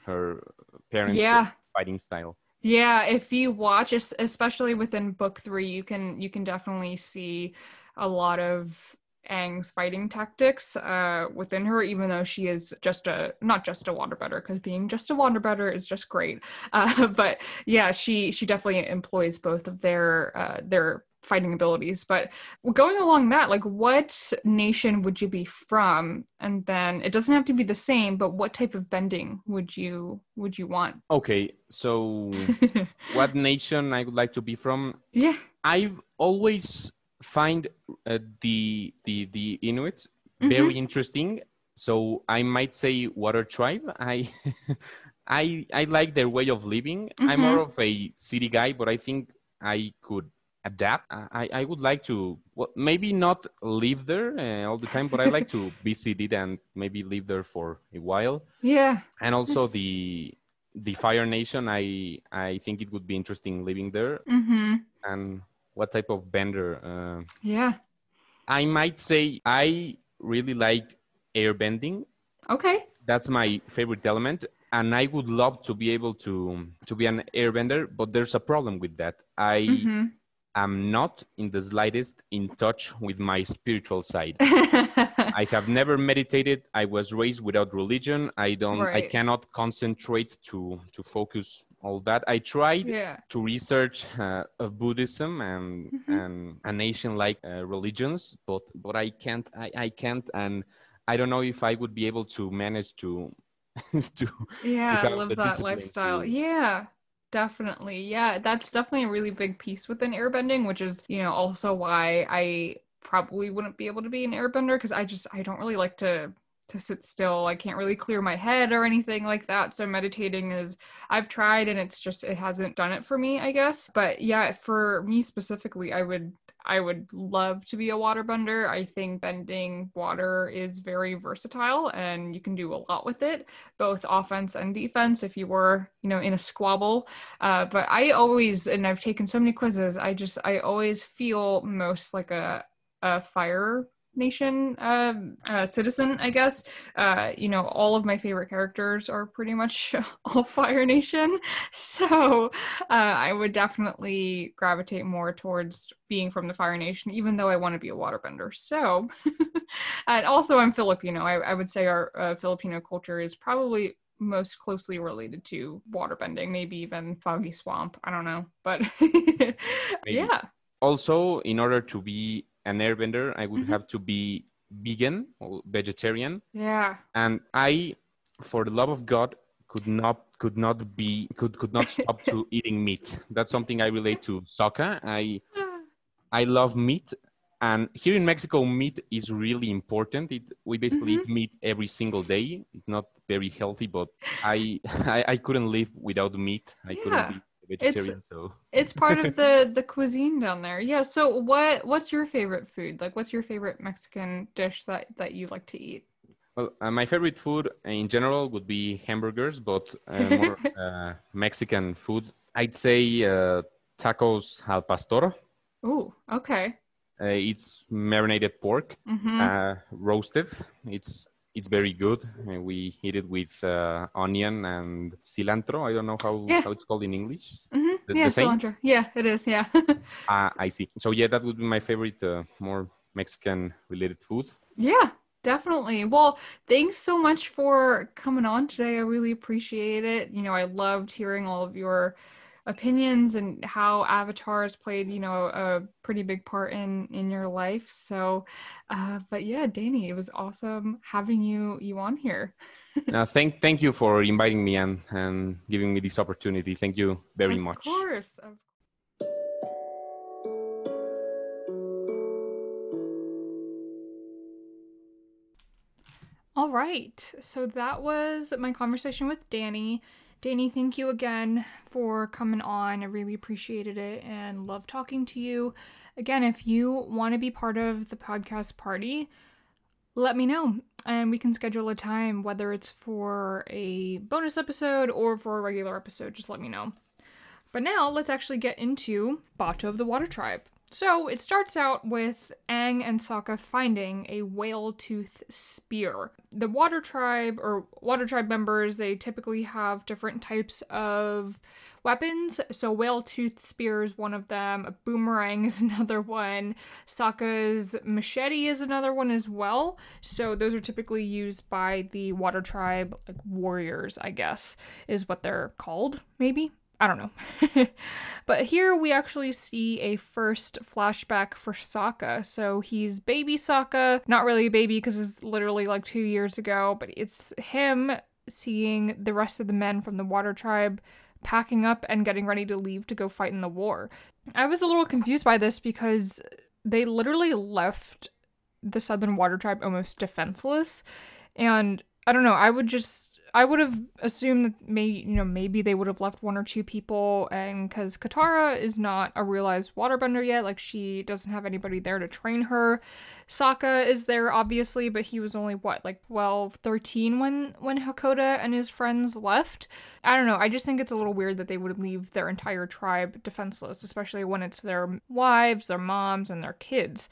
her parents yeah. fighting style. Yeah if you watch especially within book three you can you can definitely see a lot of Aang's fighting tactics uh, within her, even though she is just a not just a waterbender, because being just a waterbender is just great. Uh, but yeah, she she definitely employs both of their uh, their fighting abilities. But going along that, like, what nation would you be from? And then it doesn't have to be the same, but what type of bending would you would you want? Okay, so what nation I would like to be from? Yeah, I've always find uh, the the the Inuits mm-hmm. very interesting. So I might say water tribe. I I I like their way of living. Mm-hmm. I'm more of a city guy, but I think I could adapt. I, I would like to well, maybe not live there uh, all the time, but I like to visit it and maybe live there for a while. Yeah. And also the the Fire Nation. I I think it would be interesting living there. Mm-hmm. And what type of bender? Uh, yeah. I might say I really like air bending. Okay. That's my favorite element. And I would love to be able to to be an airbender, but there's a problem with that. I mm-hmm. am not in the slightest in touch with my spiritual side. I have never meditated. I was raised without religion. I don't right. I cannot concentrate to to focus all that. I tried yeah. to research uh, of Buddhism and mm-hmm. and, and Asian like uh, religions, but but I can't. I, I can't, and I don't know if I would be able to manage to to yeah to live that lifestyle. To... Yeah. Definitely. Yeah, that's definitely a really big piece within airbending, which is, you know, also why I probably wouldn't be able to be an airbender because I just I don't really like to to sit still. I can't really clear my head or anything like that. So meditating is I've tried and it's just it hasn't done it for me, I guess. But yeah, for me specifically, I would I would love to be a waterbender. I think bending water is very versatile and you can do a lot with it, both offense and defense if you were, you know, in a squabble. Uh, but I always, and I've taken so many quizzes, I just, I always feel most like a, a fire nation uh, uh, citizen, I guess. Uh, you know, all of my favorite characters are pretty much all Fire Nation. So uh, I would definitely gravitate more towards being from the Fire Nation, even though I want to be a waterbender. So, and also I'm Filipino. I, I would say our uh, Filipino culture is probably most closely related to waterbending, maybe even Foggy Swamp. I don't know. But yeah. Also, in order to be an airbender, I would mm-hmm. have to be vegan or vegetarian. Yeah. And I, for the love of God, could not could not be could could not stop to eating meat. That's something I relate to soccer. I I love meat, and here in Mexico, meat is really important. It we basically mm-hmm. eat meat every single day. It's not very healthy, but I I, I couldn't live without meat. I yeah. couldn't vegetarian, it's, so it's part of the the cuisine down there. Yeah. So what what's your favorite food? Like, what's your favorite Mexican dish that that you like to eat? Well, uh, my favorite food in general would be hamburgers, but uh, more uh, Mexican food. I'd say uh, tacos al pastor. Oh, okay. Uh, it's marinated pork, mm-hmm. Uh, roasted. It's it's very good. And we eat it with uh, onion and cilantro. I don't know how, Yeah. how it's called in English. Mm-hmm. The- yeah, the cilantro. Yeah, it is. Yeah. Ah, I see. So yeah, that would be my favorite, uh, more Mexican related food. yeah, definitely. Well, thanks so much for coming on today. I really appreciate it. You know, I loved hearing all of your opinions and how avatars played, you know, a pretty big part in in your life. So, uh, but yeah, Danny, it was awesome having you you on here. Uh, thank thank you for inviting me and and giving me this opportunity. Thank you very of much. course. Of course All right. So that was my conversation with Danny. Danny, thank you again for coming on. I really appreciated it and love talking to you. Again, if you want to be part of the podcast party, let me know and we can schedule a time, whether it's for a bonus episode or for a regular episode. Just let me know. But now let's actually get into Bato of the Water Tribe. So it starts out with Aang and Sokka finding a whale tooth spear. The Water Tribe or Water Tribe members, they typically have different types of weapons. So whale tooth spear is one of them, a boomerang is another one, Sokka's machete is another one as well. So those are typically used by the Water Tribe like warriors, I guess, is what they're called, maybe. I don't know. but here we actually see a first flashback for Sokka. So he's baby Sokka, not really a baby because it's literally like two years ago, but it's him seeing the rest of the men from the Water Tribe packing up and getting ready to leave to go fight in the war. I was a little confused by this because they literally left the Southern Water Tribe almost defenseless. And I don't know, I would just I would have assumed that maybe you know maybe they would have left one or two people, and because Katara is not a realized waterbender yet, like she doesn't have anybody there to train her. Sokka is there obviously, but he was only what like 12, 13 when when Hakoda and his friends left. I don't know. I just think it's a little weird that they would leave their entire tribe defenseless, especially when it's their wives, their moms, and their kids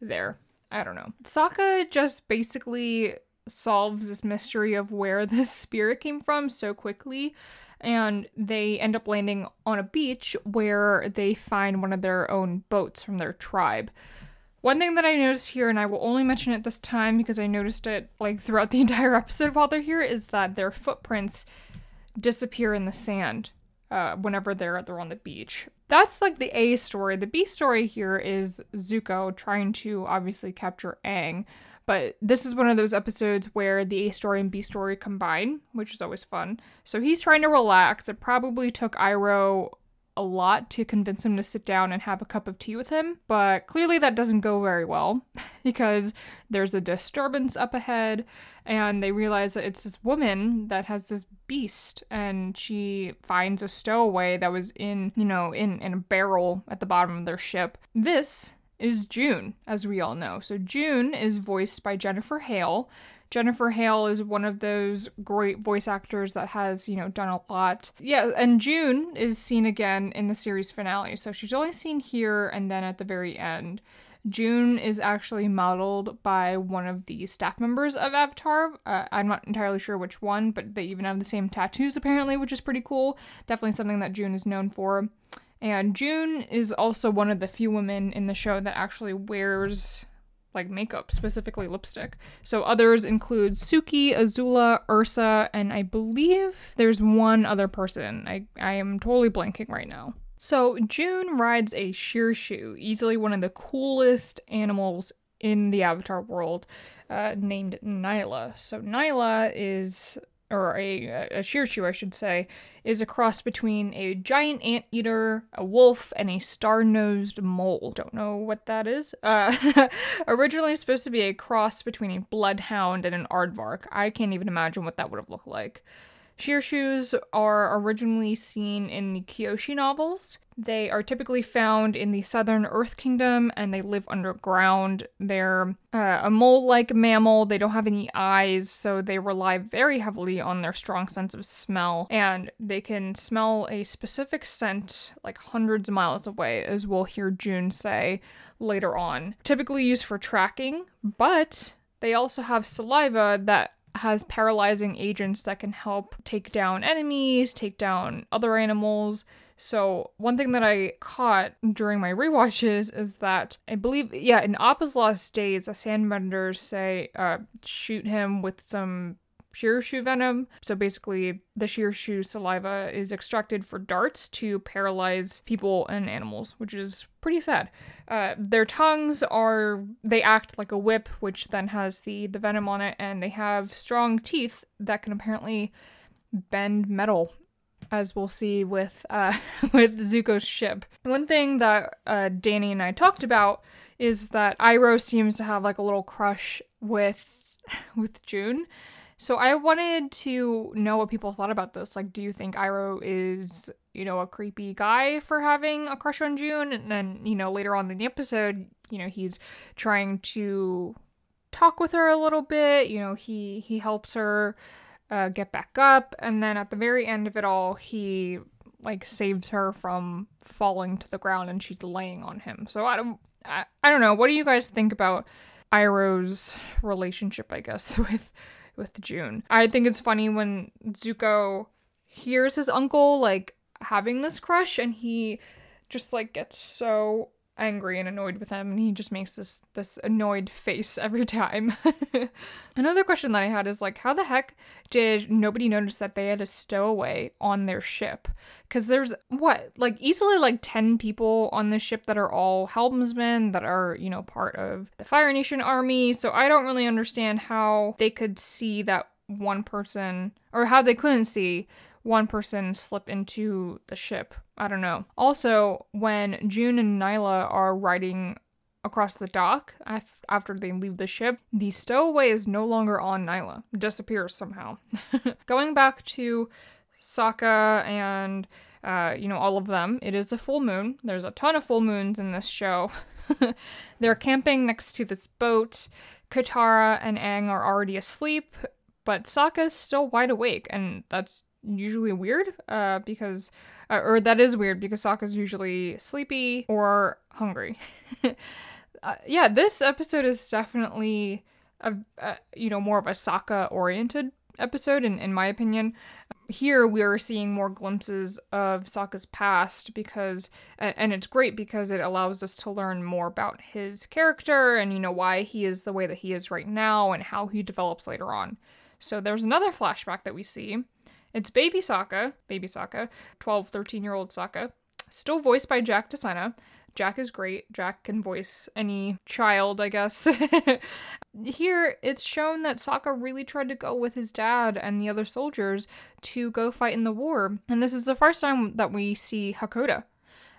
there. I don't know. Sokka just basically solves this mystery of where this spirit came from so quickly and they end up landing on a beach where they find one of their own boats from their tribe. One thing that I noticed here, and I will only mention it this time because I noticed it like throughout the entire episode while they're here, is that their footprints disappear in the sand uh, whenever they're they're on the beach. That's like the A story. The B story here is Zuko trying to obviously capture Aang, but this is one of those episodes where the A story and B story combine, which is always fun. So he's trying to relax. It probably took Iroh a lot to convince him to sit down and have a cup of tea with him, but clearly that doesn't go very well because there's a disturbance up ahead and they realize that it's this woman that has this beast and she finds a stowaway that was in, you know, in, in a barrel at the bottom of their ship. This is June, as we all know. So June is voiced by Jennifer Hale. Jennifer Hale is one of those great voice actors that has, you know, done a lot. Yeah, and June is seen again in the series finale. So she's only seen here and then at the very end. June is actually modeled by one of the staff members of Avatar. Uh, I'm not entirely sure which one, but they even have the same tattoos apparently, which is pretty cool. Definitely something that June is known for. And June is also one of the few women in the show that actually wears like makeup, specifically lipstick. So others include Suki, Azula, Ursa, and I believe there's one other person. I, I am totally blanking right now. So June rides a Shirshu, easily one of the coolest animals in the Avatar world, uh, named Nyla. So Nyla is or a, a Shirshu, I should say, is a cross between a giant anteater, a wolf, and a star-nosed mole. Don't know what that is. Uh, originally supposed to be a cross between a bloodhound and an aardvark. I can't even imagine what that would have looked like. Shirshus are originally seen in the Kyoshi novels. They are typically found in the southern Earth Kingdom and they live underground. They're uh, a mole like mammal. They don't have any eyes, so they rely very heavily on their strong sense of smell. And they can smell a specific scent like hundreds of miles away, as we'll hear June say later on. Typically used for tracking, but they also have saliva that has paralyzing agents that can help take down enemies, take down other animals. So, one thing that I caught during my rewatches is that I believe, yeah, in Appa's Lost Days, the Sandbenders say uh, shoot him with some Shirshu venom. So basically, the Shiroshu saliva is extracted for darts to paralyze people and animals, which is pretty sad. Uh, their tongues are they act like a whip, which then has the the venom on it, and they have strong teeth that can apparently bend metal. As we'll see with uh, with Zuko's ship. One thing that uh, Danny and I talked about is that Iroh seems to have like a little crush with with June, so I wanted to know what people thought about this. Like, do you think Iroh is, you know, a creepy guy for having a crush on June? And then, you know, later on in the episode, you know, he's trying to talk with her a little bit. You know, he he helps her uh, get back up, and then at the very end of it all, he like saves her from falling to the ground, and she's laying on him. So I don't, I, I don't know. What do you guys think about Iroh's relationship? I guess with with June. I think it's funny when Zuko hears his uncle like having this crush and he just like gets so angry and annoyed with him and he just makes this this annoyed face every time. Another question that I had is like how the heck did nobody notice that they had a stowaway on their ship? Cuz there's what like easily like 10 people on this ship that are all helmsmen that are, you know, part of the Fire Nation army. So I don't really understand how they could see that one person or how they couldn't see one person slip into the ship. I don't know. Also, when June and Nyla are riding across the dock af- after they leave the ship, the stowaway is no longer on Nyla. Disappears somehow. Going back to Sokka and uh, you know all of them, it is a full moon. There's a ton of full moons in this show. They're camping next to this boat. Katara and Aang are already asleep, but Sokka is still wide awake, and that's usually weird uh, because, uh, or that is weird because Sokka's usually sleepy or hungry. uh, yeah, this episode is definitely a, a, you know more of a Sokka oriented episode in, in my opinion. Here we are seeing more glimpses of Sokka's past because and it's great because it allows us to learn more about his character and you know why he is the way that he is right now and how he develops later on. So there's another flashback that we see it's baby Sokka, baby Sokka, 12, 13 year old Sokka, still voiced by Jack DeSena. Jack is great. Jack can voice any child, I guess. Here, it's shown that Sokka really tried to go with his dad and the other soldiers to go fight in the war. And this is the first time that we see Hakoda.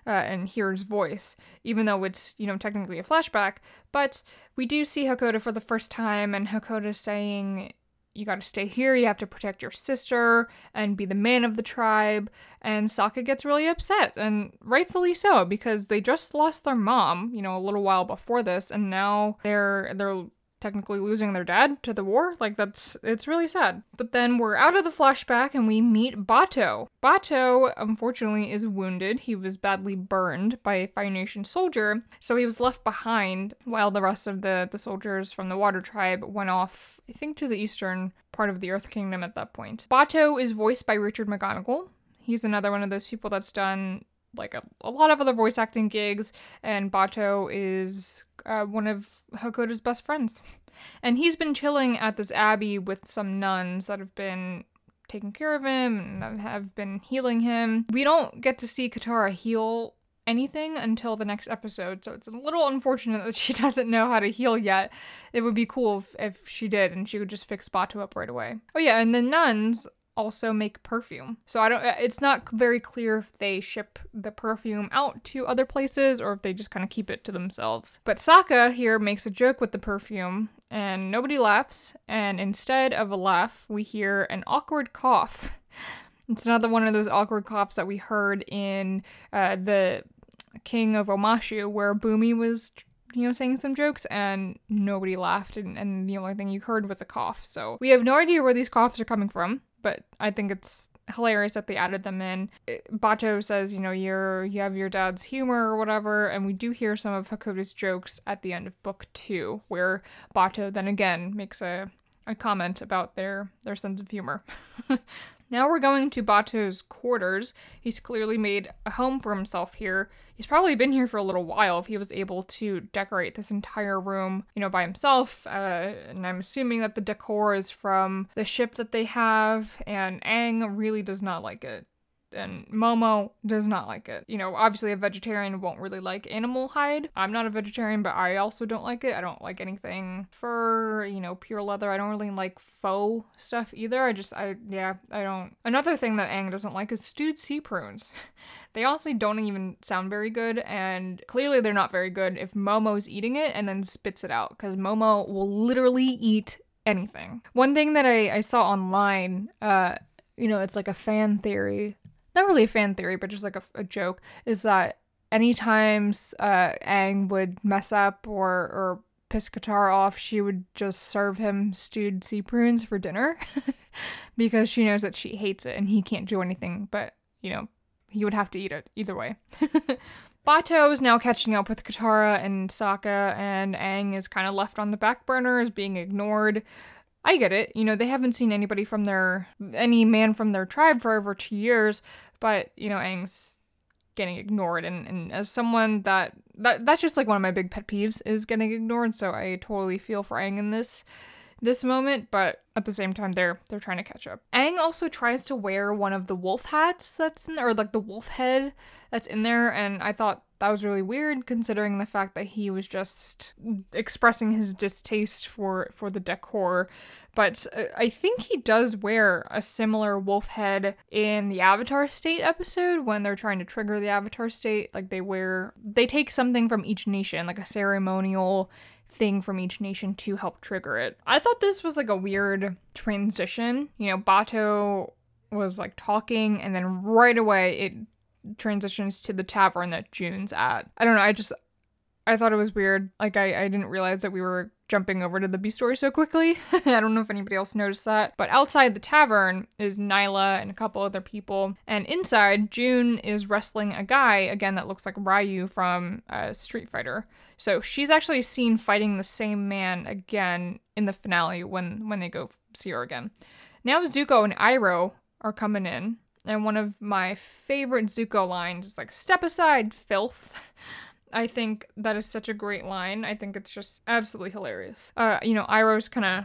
Uh, and hear his voice, even though it's, you know, technically a flashback. But we do see Hakoda for the first time, and Hakoda saying you got to stay here, you have to protect your sister and be the man of the tribe. And Sokka gets really upset, and rightfully so, because they just lost their mom, you know, a little while before this, and now they're they're technically losing their dad to the war. Like that's it's really sad. But then we're out of the flashback and we meet Bato. Bato unfortunately is wounded. He was badly burned by a Fire Nation soldier, so he was left behind while the rest of the the soldiers from the Water Tribe went off, I think to the eastern part of the Earth Kingdom at that point. Bato is voiced by Richard McGonagle. He's another one of those people that's done like a, a lot of other voice acting gigs, and Bato is uh, one of Hakoda's best friends. And he's been chilling at this abbey with some nuns that have been taking care of him and have been healing him. We don't get to see Katara heal anything until the next episode, so it's a little unfortunate that she doesn't know how to heal yet. It would be cool if, if she did and she would just fix Bato up right away. Oh yeah, and the nuns also make perfume. So I don't it's not very clear if they ship the perfume out to other places or if they just kind of keep it to themselves. But Sokka here makes a joke with the perfume and nobody laughs and instead of a laugh, we hear an awkward cough. It's another one of those awkward coughs that we heard in uh, the King of Omashu where Bumi was you know, saying some jokes and nobody laughed and, and the only thing you heard was a cough. So we have no idea where these coughs are coming from but I think it's hilarious that they added them in. Eh, Bato says, you know, you're you have your dad's humor or whatever, and we do hear some of Hakoda's jokes at the end of book two, where Bato then again makes a a comment about their their sense of humor. Now we're going to Bato's quarters. He's clearly made a home for himself here. He's probably been here for a little while if he was able to decorate this entire room, you know, by himself. Uh, and I'm assuming that the decor is from the ship that they have, and Aang really does not like it and Momo does not like it. You know, obviously a vegetarian won't really like animal hide. I'm not a vegetarian, but I also don't like it. I don't like anything fur, you know, pure leather. I don't really like faux stuff either. I just, I, yeah, I don't. Another thing that Aang doesn't like is stewed sea prunes. they honestly don't even sound very good, and clearly they're not very good if Momo's eating it and then spits it out, because Momo will literally eat anything. One thing that I, I saw online, uh, you know, it's like a fan theory not really a fan theory, but just like a, a joke, is that anytime uh, Aang would mess up or or piss Katara off, she would just serve him stewed sea prunes for dinner because she knows that she hates it and he can't do anything. But you know, he would have to eat it either way. Bato is now catching up with Katara and Sokka, and Aang is kind of left on the back burner, is being ignored. I get it. You know, they haven't seen anybody from their any man from their tribe for over two years, but you know, Aang's getting ignored and, and as someone that, that that's just like one of my big pet peeves is getting ignored, so I totally feel for Aang in this this moment, but at the same time they're they're trying to catch up. Aang also tries to wear one of the wolf hats that's in there, or like the wolf head that's in there, and I thought that was really weird considering the fact that he was just expressing his distaste for for the decor. But uh, I think he does wear a similar wolf head in the Avatar State episode when they're trying to trigger the Avatar State. Like they wear, they take something from each nation, like a ceremonial thing from each nation to help trigger it. I thought this was like a weird transition. You know, Bato was like talking and then right away it transitions to the tavern that June's at. I don't know, I just I thought it was weird. Like I, I didn't realize that we were jumping over to the B story so quickly. I don't know if anybody else noticed that. But outside the tavern is Nyla and a couple other people. And inside, June is wrestling a guy, again, that looks like Ryu from uh, Street Fighter. So she's actually seen fighting the same man again in the finale when, when they go see her again. Now Zuko and Iroh are coming in. And one of my favorite Zuko lines is like, step aside, filth. I think that is such a great line. I think it's just absolutely hilarious. Uh, you know, Iroh's kind of,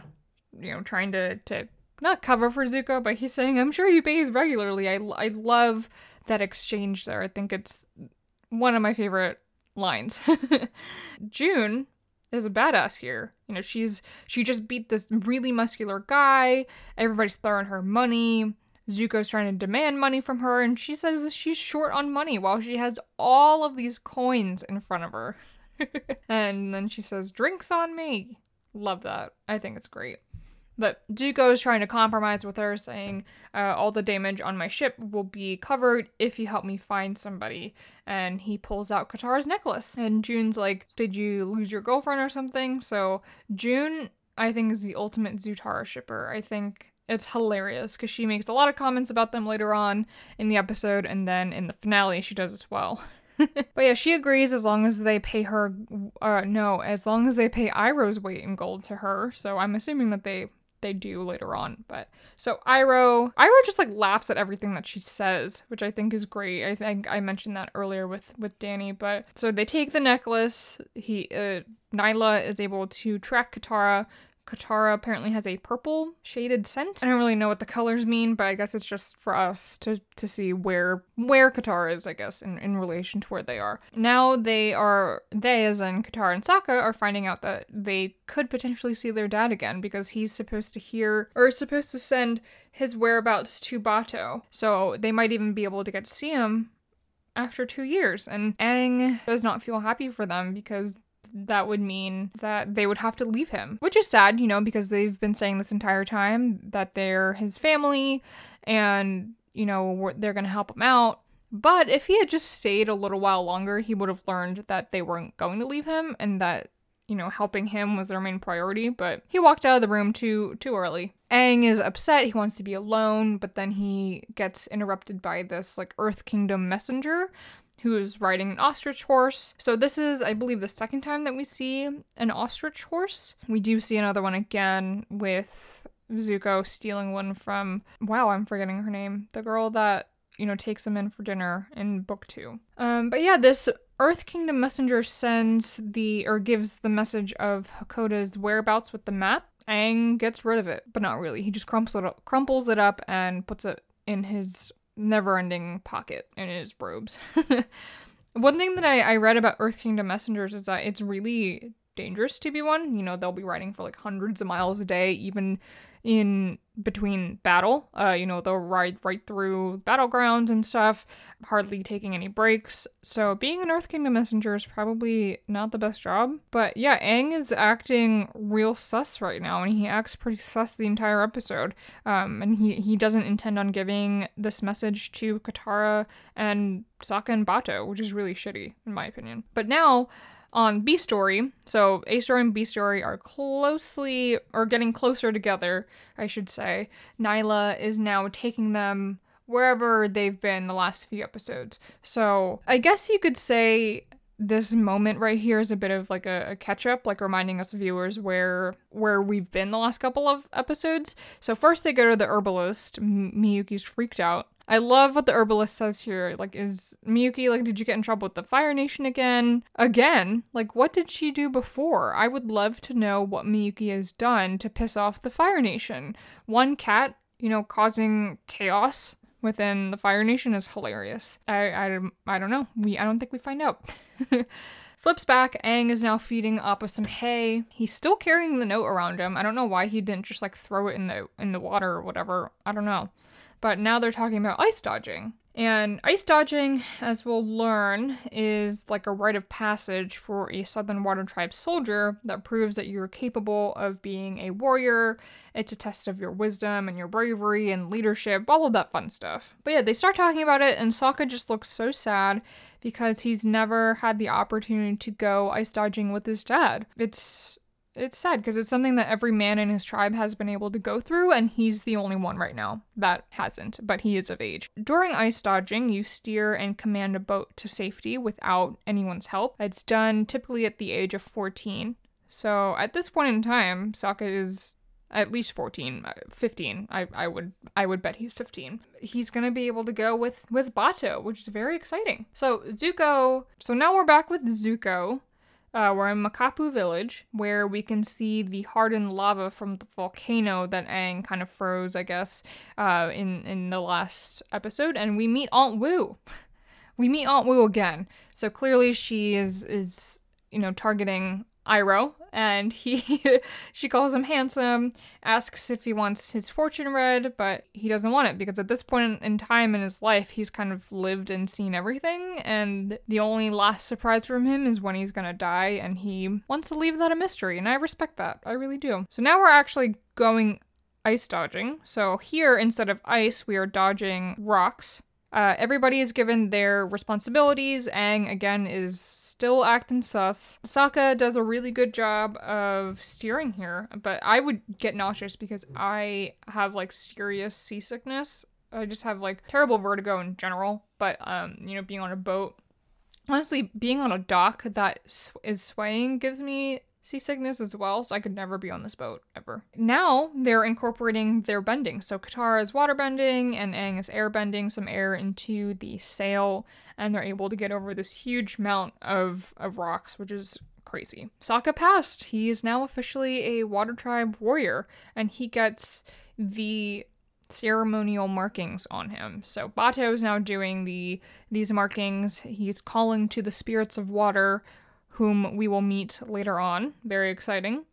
you know, trying to to not cover for Zuko, but he's saying, "I'm sure you bathe regularly." I I love that exchange there. I think it's one of my favorite lines. June is a badass here. You know, she's she just beat this really muscular guy. Everybody's throwing her money. Zuko's trying to demand money from her, and she says she's short on money while she has all of these coins in front of her. and then she says, Drinks on me. Love that. I think it's great. But Zuko is trying to compromise with her, saying, uh, All the damage on my ship will be covered if you help me find somebody. And he pulls out Katara's necklace. And June's like, Did you lose your girlfriend or something? So June, I think, is the ultimate Zutara shipper. I think it's hilarious because she makes a lot of comments about them later on in the episode, and then in the finale, she does as well. but yeah, she agrees as long as they pay her. Uh, no, as long as they pay Iroh's weight in gold to her. So I'm assuming that they they do later on. But so Iroh, Iroh just like laughs at everything that she says, which I think is great. I think I mentioned that earlier with with Danny. But so they take the necklace. He uh, Nyla is able to track Katara Katara apparently has a purple shaded scent. I don't really know what the colors mean, but I guess it's just for us to, to see where where Katara is, I guess, in, in relation to where they are. Now they are they as in Katara and Sokka are finding out that they could potentially see their dad again because he's supposed to hear or supposed to send his whereabouts to Bato. So they might even be able to get to see him after two years. And Aang does not feel happy for them because that would mean that they would have to leave him, which is sad, you know, because they've been saying this entire time that they're his family and, you know, they're going to help him out. But if he had just stayed a little while longer, he would have learned that they weren't going to leave him and that, you know, helping him was their main priority. But he walked out of the room too too early. Aang is upset. He wants to be alone, but then he gets interrupted by this like Earth Kingdom messenger who is riding an ostrich horse. So this is, I believe, the second time that we see an ostrich horse. We do see another one again with Zuko stealing one from wow, I'm forgetting her name. The girl that you know takes him in for dinner in book two. Um, but yeah, this Earth Kingdom messenger sends the or gives the message of Hakoda's whereabouts with the map. Aang gets rid of it, but not really. He just crumples it up, crumples it up and puts it in his never-ending pocket in his robes. one thing that I, I read about Earth Kingdom messengers is that it's really dangerous to be one. You know, they'll be riding for like hundreds of miles a day, even in between battle. Uh, you know, they'll ride right through battlegrounds and stuff, hardly taking any breaks. So being an Earth Kingdom messenger is probably not the best job. But yeah, Aang is acting real sus right now, and he acts pretty sus the entire episode. Um, and he he doesn't intend on giving this message to Katara and Sokka and Bato, which is really shitty in my opinion. But now on B Story. So A Story and B Story are closely or getting closer together, I should say. Nyla is now taking them wherever they've been the last few episodes. So I guess you could say this moment right here is a bit of like a, a, catch up, like reminding us viewers where where we've been the last couple of episodes. So first they go to the herbalist. M- Miyuki's freaked out. I love what the herbalist says here. Like, is Miyuki like, did you get in trouble with the Fire Nation again? Again? Like, what did she do before? I would love to know what Miyuki has done to piss off the Fire Nation. One cat, you know, causing chaos within the Fire Nation is hilarious. I, I, I don't know. We I don't think we find out. Flips back, Aang is now feeding Appa some hay. He's still carrying the note around him. I don't know why he didn't just like throw it in the in the water or whatever. I don't know but now they're talking about ice dodging. And ice dodging, as we'll learn, is like a rite of passage for a Southern Water Tribe soldier that proves that you're capable of being a warrior. It's a test of your wisdom and your bravery and leadership, all of that fun stuff. But yeah, they start talking about it, and Sokka just looks so sad because he's never had the opportunity to go ice dodging with his dad. It's it's sad because it's something that every man in his tribe has been able to go through, and he's the only one right now that hasn't, but he is of age. During ice dodging, you steer and command a boat to safety without anyone's help. It's done typically at the age of 14. So at this point in time, Sokka is at least 14 uh, 15 I, I would i would bet he's 15 he's gonna be able to go with with bato which is very exciting so zuko so now we're back with zuko uh, we're in Makapu Village, where we can see the hardened lava from the volcano that Aang kind of froze, I guess, uh, in in the last episode, and we meet Aunt Wu. We meet Aunt Wu again. So clearly, she is is you know targeting Iroh, and he she calls him handsome, asks if he wants his fortune read, but he doesn't want it because at this point in time in his life, he's kind of lived and seen everything, and the only last surprise from him is when he's gonna die, and he wants to leave that a mystery, and I respect that. I really do. So now we're actually going ice dodging. So here, instead of ice, we are dodging rocks. Uh, everybody is given their responsibilities. Aang, again, is still acting sus. Sokka does a really good job of steering here, but I would get nauseous because I have like serious seasickness. I just have like terrible vertigo in general, but um, you know, being on a boat honestly being on a dock that is swaying gives me seasickness as well, so I could never be on this boat ever. Now they're incorporating their bending. So Katara is water bending and Aang is air bending some air into the sail, and they're able to get over this huge mount of, of rocks, which is crazy. Sokka passed. He is now officially a Water Tribe warrior, and he gets the ceremonial markings on him. So Bato is now doing the these markings. He's calling to the spirits of water whom we will meet later on. Very exciting.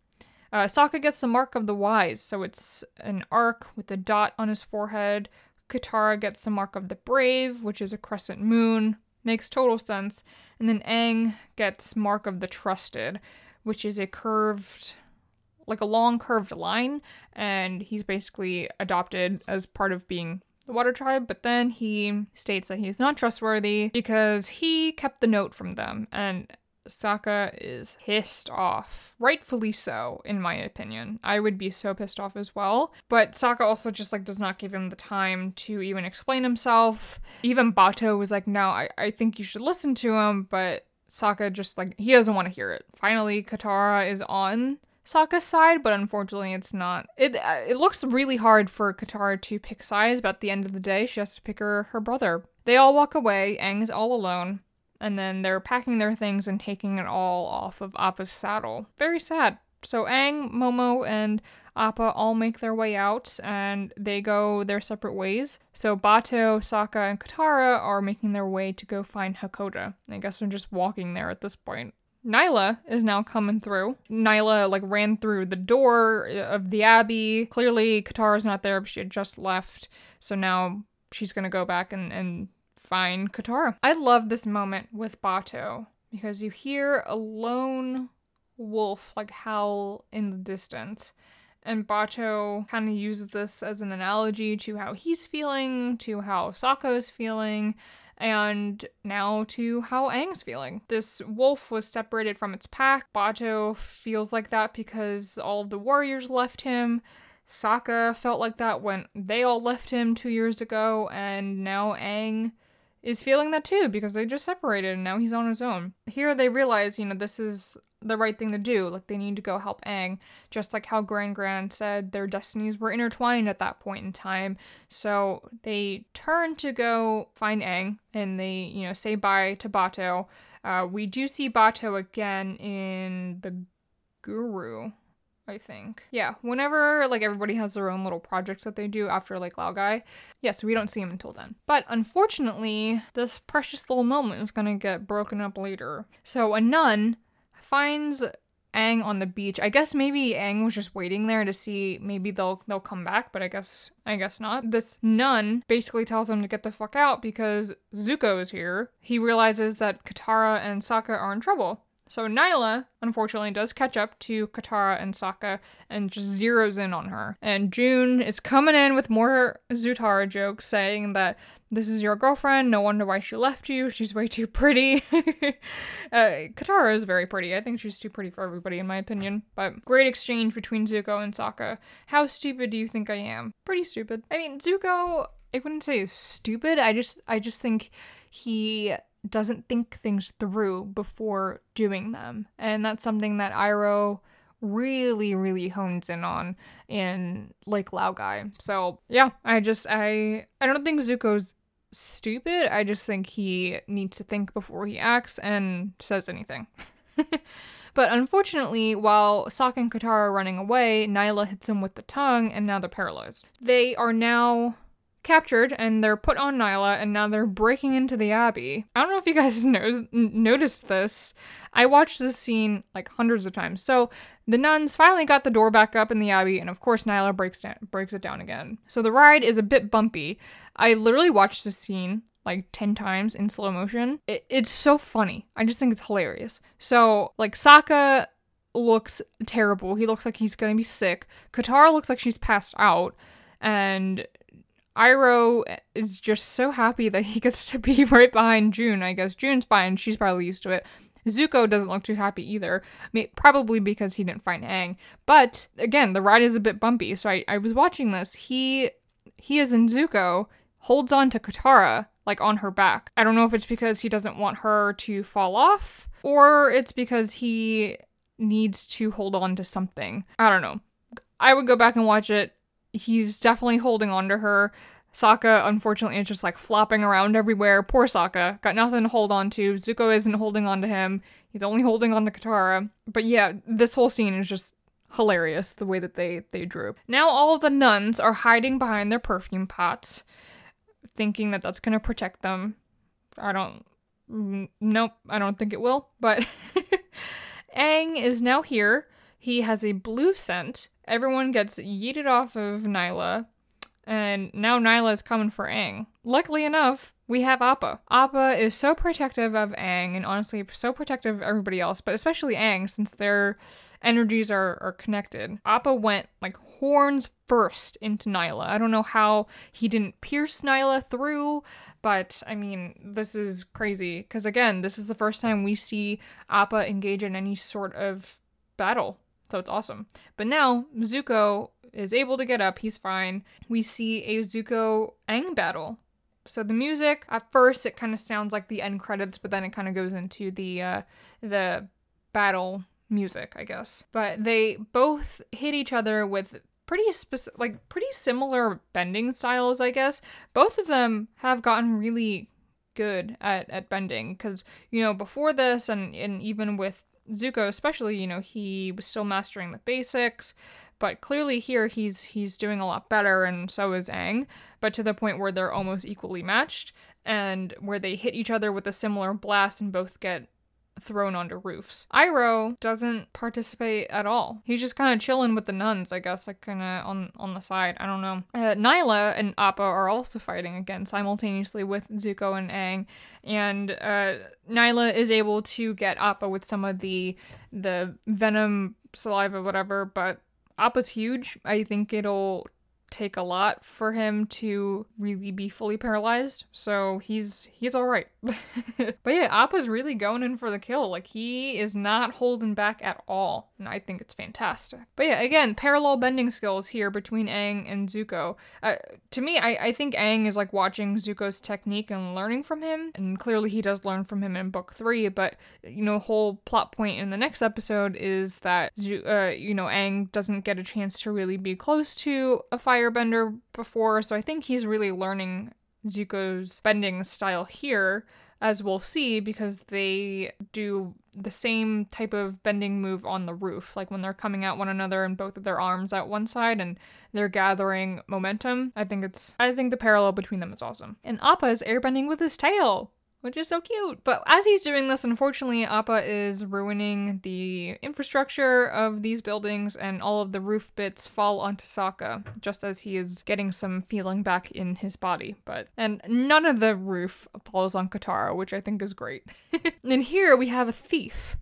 Uh, Sokka gets the Mark of the Wise, so it's an arc with a dot on his forehead. Katara gets the Mark of the Brave, which is a crescent moon. Makes total sense. And then Aang gets Mark of the Trusted, which is a curved, like a long curved line, and he's basically adopted as part of being the Water Tribe, but then he states that he's not trustworthy because he kept the note from them. And Sokka is pissed off. Rightfully so, in my opinion. I would be so pissed off as well. But Sokka also just like does not give him the time to even explain himself. Even Bato was like, no, I, I think you should listen to him, but Sokka just like he doesn't want to hear it. Finally, Katara is on Sokka's side, but unfortunately it's not. It uh, it looks really hard for Katara to pick sides, but at the end of the day, she has to pick her, her brother. They all walk away, Aang's all alone and then they're packing their things and taking it all off of Appa's saddle. Very sad. So Aang, Momo, and Appa all make their way out and they go their separate ways. So Bato, Sokka, and Katara are making their way to go find Hakoda. I guess they're just walking there at this point. Nyla is now coming through. Nyla like ran through the door of the abbey. Clearly Katara's not there, but she had just left. So now she's gonna go back and, and find Katara. I love this moment with Bato because you hear a lone wolf like howl in the distance. And Bato kind of uses this as an analogy to how he's feeling, to how Sokka is feeling, and now to how Aang's feeling. This wolf was separated from its pack. Bato feels like that because all the warriors left him. Sokka felt like that when they all left him two years ago, and now Aang is feeling that too because they just separated and now he's on his own. Here they realize, you know, this is the right thing to do. Like they need to go help Aang, just like how Grand Grand said their destinies were intertwined at that point in time. So they turn to go find Aang and they, you know, say bye to Bato. Uh, we do see Bato again in the Guru, I think. Yeah, whenever like everybody has their own little projects that they do after like Laogai. Yeah, so we don't see him until then. But unfortunately, this precious little moment is gonna get broken up later. So a nun finds Aang on the beach. I guess maybe Aang was just waiting there to see maybe they'll they'll come back, but I guess I guess not. This nun basically tells them to get the fuck out because Zuko is here. He realizes that Katara and Sokka are in trouble. So Nyla, unfortunately, does catch up to Katara and Sokka and just zeroes in on her. And June is coming in with more Zutara jokes, saying that this is your girlfriend, no wonder why she left you, she's way too pretty. uh, Katara is very pretty. I think she's too pretty for everybody, in my opinion. But great exchange between Zuko and Sokka. How stupid do you think I am? Pretty stupid. I mean, Zuko, I wouldn't say stupid. I just, I just think he doesn't think things through before doing them. And that's something that Iroh really, really hones in on in Lake Laogai. So yeah, I just I I don't think Zuko's stupid. I just think he needs to think before he acts and says anything. but unfortunately, while Sokka and Katara are running away, Nyla hits him with the tongue and now they're paralyzed. They are now captured and they're put on Nyla and now they're breaking into the abbey. I don't know if you guys noticed this. I watched this scene like hundreds of times. So the nuns finally got the door back up in the abbey and of course Nyla breaks down, breaks it down again. So the ride is a bit bumpy. I literally watched this scene like 10 times in slow motion. It, it's so funny. I just think it's hilarious. So like Sokka looks terrible. He looks like he's going to be sick. Katara looks like she's passed out and Iroh is just so happy that he gets to be right behind June. I guess June's fine. She's probably used to it. Zuko doesn't look too happy either, I mean, probably because he didn't find Aang. But again, the ride is a bit bumpy. So I, I was watching this. He he is in Zuko, holds on to Katara like on her back. I don't know if it's because he doesn't want her to fall off or it's because he needs to hold on to something. I don't know. I would go back and watch it he's definitely holding on to her. Sokka, unfortunately, is just like flopping around everywhere. Poor Sokka. Got nothing to hold on to. Zuko isn't holding on to him. He's only holding on to Katara. But yeah, this whole scene is just hilarious the way that they they drew. Now all of the nuns are hiding behind their perfume pots, thinking that that's going to protect them. I don't nope, I don't think it will, but Aang is now here. He has a blue scent Everyone gets yeeted off of Nyla, and now Nyla is coming for Aang. Luckily enough, we have Appa. Appa is so protective of Aang, and honestly, so protective of everybody else, but especially Aang, since their energies are, are connected. Appa went like horns first into Nyla. I don't know how he didn't pierce Nyla through, but I mean, this is crazy. Because again, this is the first time we see Appa engage in any sort of battle. So it's awesome. But now Zuko is able to get up. He's fine. We see a Zuko Aang battle. So the music at first it kind of sounds like the end credits, but then it kind of goes into the uh, the battle music, I guess. But they both hit each other with pretty specific, like pretty similar bending styles, I guess. Both of them have gotten really good at at bending because you know before this and and even with Zuko especially, you know, he was still mastering the basics, but clearly here he's he's doing a lot better and so is Aang, but to the point where they're almost equally matched and where they hit each other with a similar blast and both get thrown onto roofs. Iroh doesn't participate at all. He's just kind of chilling with the nuns, I guess, like kind of on on the side. I don't know. Uh, Nyla and Appa are also fighting again simultaneously with Zuko and Aang, and uh, Nyla is able to get Appa with some of the the venom saliva, whatever. But Appa's huge. I think it'll take a lot for him to really be fully paralyzed. So he's he's all right. but yeah, Appa's really going in for the kill. Like he is not holding back at all, and I think it's fantastic. But yeah, again, parallel bending skills here between Aang and Zuko. Uh, to me, I I think Aang is like watching Zuko's technique and learning from him, and clearly he does learn from him in book three. But you know, whole plot point in the next episode is that uh, you know Aang doesn't get a chance to really be close to a fire firebender before, so I think he's really learning Zuko's bending style here, as we'll see, because they do the same type of bending move on the roof, like when they're coming at one another and both of their arms at one side and they're gathering momentum. I think it's I think the parallel between them is awesome. And Appa is airbending with his tail which is so cute. But as he's doing this, unfortunately, Appa is ruining the infrastructure of these buildings, and all of the roof bits fall onto Sokka just as he is getting some feeling back in his body. But and none of the roof falls on Katara, which I think is great. and here we have a thief.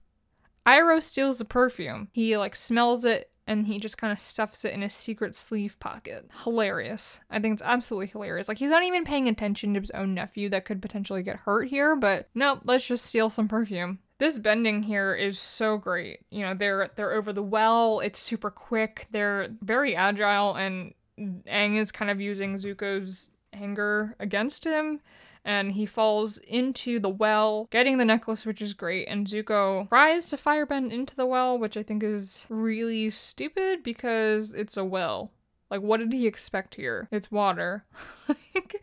Iroh steals the perfume. He like smells it and he just kind of stuffs it in his secret sleeve pocket. Hilarious. I think it's absolutely hilarious. Like he's not even paying attention to his own nephew that could potentially get hurt here, but nope, let's just steal some perfume. This bending here is so great. You know, they're they're over the well, it's super quick, they're very agile and Aang is kind of using Zuko's anger against him and he falls into the well, getting the necklace, which is great. And Zuko tries to firebend into the well, which I think is really stupid because it's a well. Like, what did he expect here? It's water. like,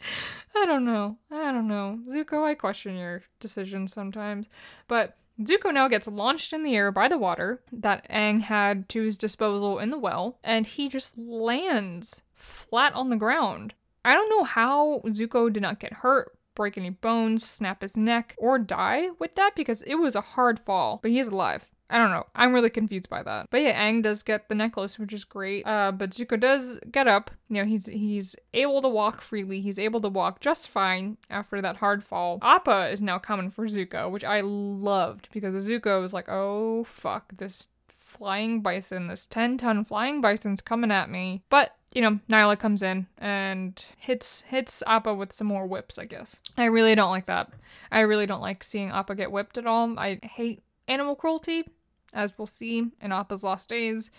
I don't know. I don't know. Zuko, I question your decisions sometimes. But Zuko now gets launched in the air by the water that Aang had to his disposal in the well, and he just lands flat on the ground. I don't know how Zuko did not get hurt, break any bones, snap his neck, or die with that because it was a hard fall, but he's alive. I don't know. I'm really confused by that. But yeah, Aang does get the necklace, which is great. Uh, but Zuko does get up. You know, he's he's able to walk freely. He's able to walk just fine after that hard fall. Appa is now coming for Zuko, which I loved because Zuko was like, "Oh fuck, this flying bison, this 10 ton flying bison's coming at me. But, you know, Nyla comes in and hits hits Appa with some more whips, I guess. I really don't like that. I really don't like seeing Appa get whipped at all. I hate animal cruelty, as we'll see in Appa's Lost Days.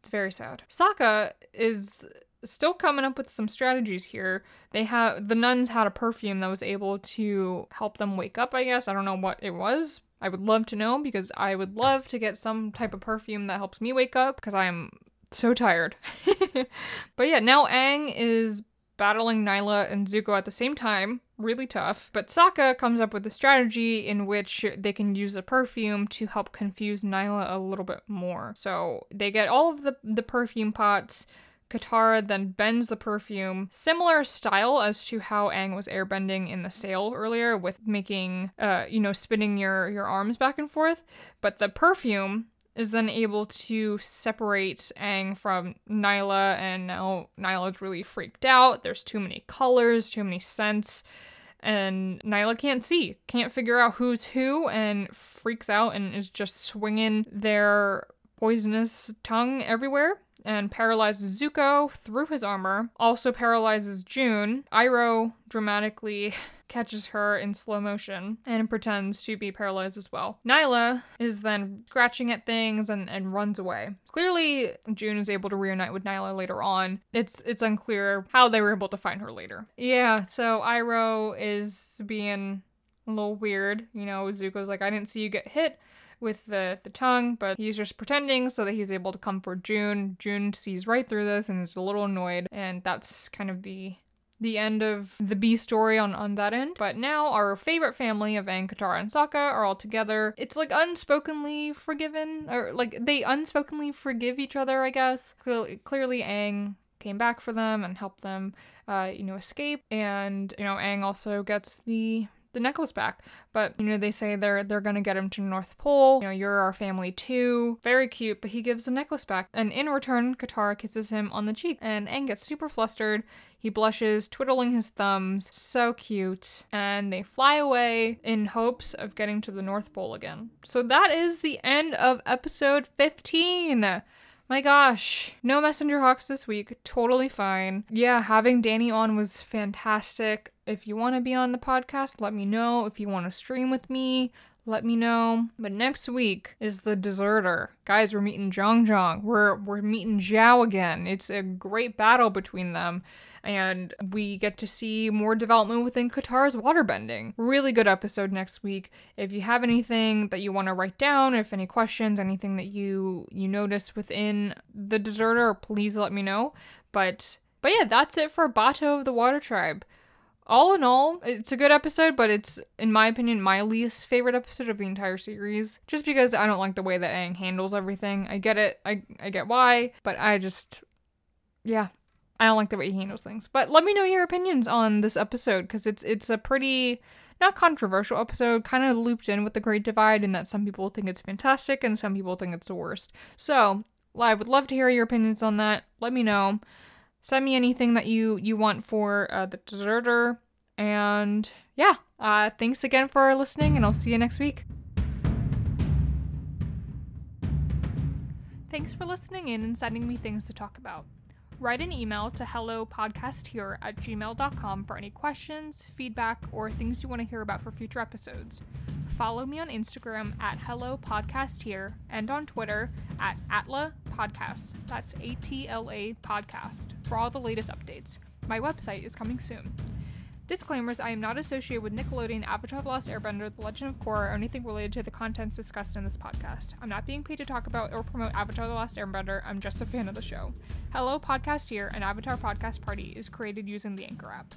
It's very sad. Sokka is still coming up with some strategies here. They have the nuns had a perfume that was able to help them wake up, I guess. I don't know what it was, I would love to know because I would love to get some type of perfume that helps me wake up because I am so tired. but yeah, now Aang is battling Nyla and Zuko at the same time. Really tough. But Sokka comes up with a strategy in which they can use the perfume to help confuse Nyla a little bit more. So they get all of the, the perfume pots Katara then bends the perfume, similar style as to how Aang was airbending in the sail earlier with making, uh, you know, spinning your, your arms back and forth. But the perfume is then able to separate Aang from Nyla, and now Nyla's really freaked out. There's too many colors, too many scents, and Nyla can't see, can't figure out who's who, and freaks out and is just swinging their poisonous tongue everywhere and paralyzes Zuko through his armor, also paralyzes June. Iroh dramatically catches her in slow motion and pretends to be paralyzed as well. Nyla is then scratching at things and, and runs away. Clearly, June is able to reunite with Nyla later on. It's it's unclear how they were able to find her later. Yeah, so Iroh is being a little weird. You know, Zuko's like, I didn't see you get hit with the, the tongue, but he's just pretending so that he's able to comfort June. June sees right through this and is a little annoyed, and that's kind of the the end of the B story on, on that end. But now our favorite family of Aang, Katara, and Sokka are all together. It's like unspokenly forgiven, or like they unspokenly forgive each other, I guess. Clearly, clearly Aang came back for them and helped them, uh, you know, escape. And, you know, Aang also gets the the necklace back. But you know, they say they're they're gonna get him to North Pole. You know, you're our family too. Very cute, but he gives the necklace back. And in return, Katara kisses him on the cheek, and Aang gets super flustered. He blushes, twiddling his thumbs. So cute. And they fly away in hopes of getting to the North Pole again. So that is the end of episode 15. My gosh, no messenger hawks this week. Totally fine. Yeah, having Danny on was fantastic. If you want to be on the podcast, let me know. If you want to stream with me, let me know. But next week is the deserter. Guys, we're meeting Jeong Jeong. We're we're meeting Zhao again. It's a great battle between them. And we get to see more development within Katara's waterbending. Really good episode next week. If you have anything that you want to write down, if any questions, anything that you you notice within the deserter, please let me know. But but yeah, that's it for Bato of the Water Tribe all in all, it's a good episode, but it's, in my opinion, my least favorite episode of the entire series. Just because I don't like the way that Aang handles everything. I get it, I, I get why, but I just, yeah, I don't like the way he handles things. But let me know your opinions on this episode, because it's it's a pretty not controversial episode, kind of looped in with the Great Divide, and that some people think it's fantastic and some people think it's the worst. So I would love to hear your opinions on that. Let me know send me anything that you you want for uh, the deserter. And yeah uh, thanks again for listening and i'll see you next week. Thanks for listening in and sending me things to talk about. Write an email to hellopodcasthere at gmail.com for any questions feedback or things you want to hear about for future episodes follow me on instagram at hello podcast here and on twitter at atla podcast that's a-t-l-a podcast for all the latest updates my website is coming soon Disclaimers I am not associated with Nickelodeon, Avatar The Last Airbender, The Legend of Korra, or anything related to the contents discussed in this podcast. I'm not being paid to talk about or promote Avatar The Last Airbender, I'm just a fan of the show. Hello Podcast here, an Avatar podcast party, is created using the Anchor app.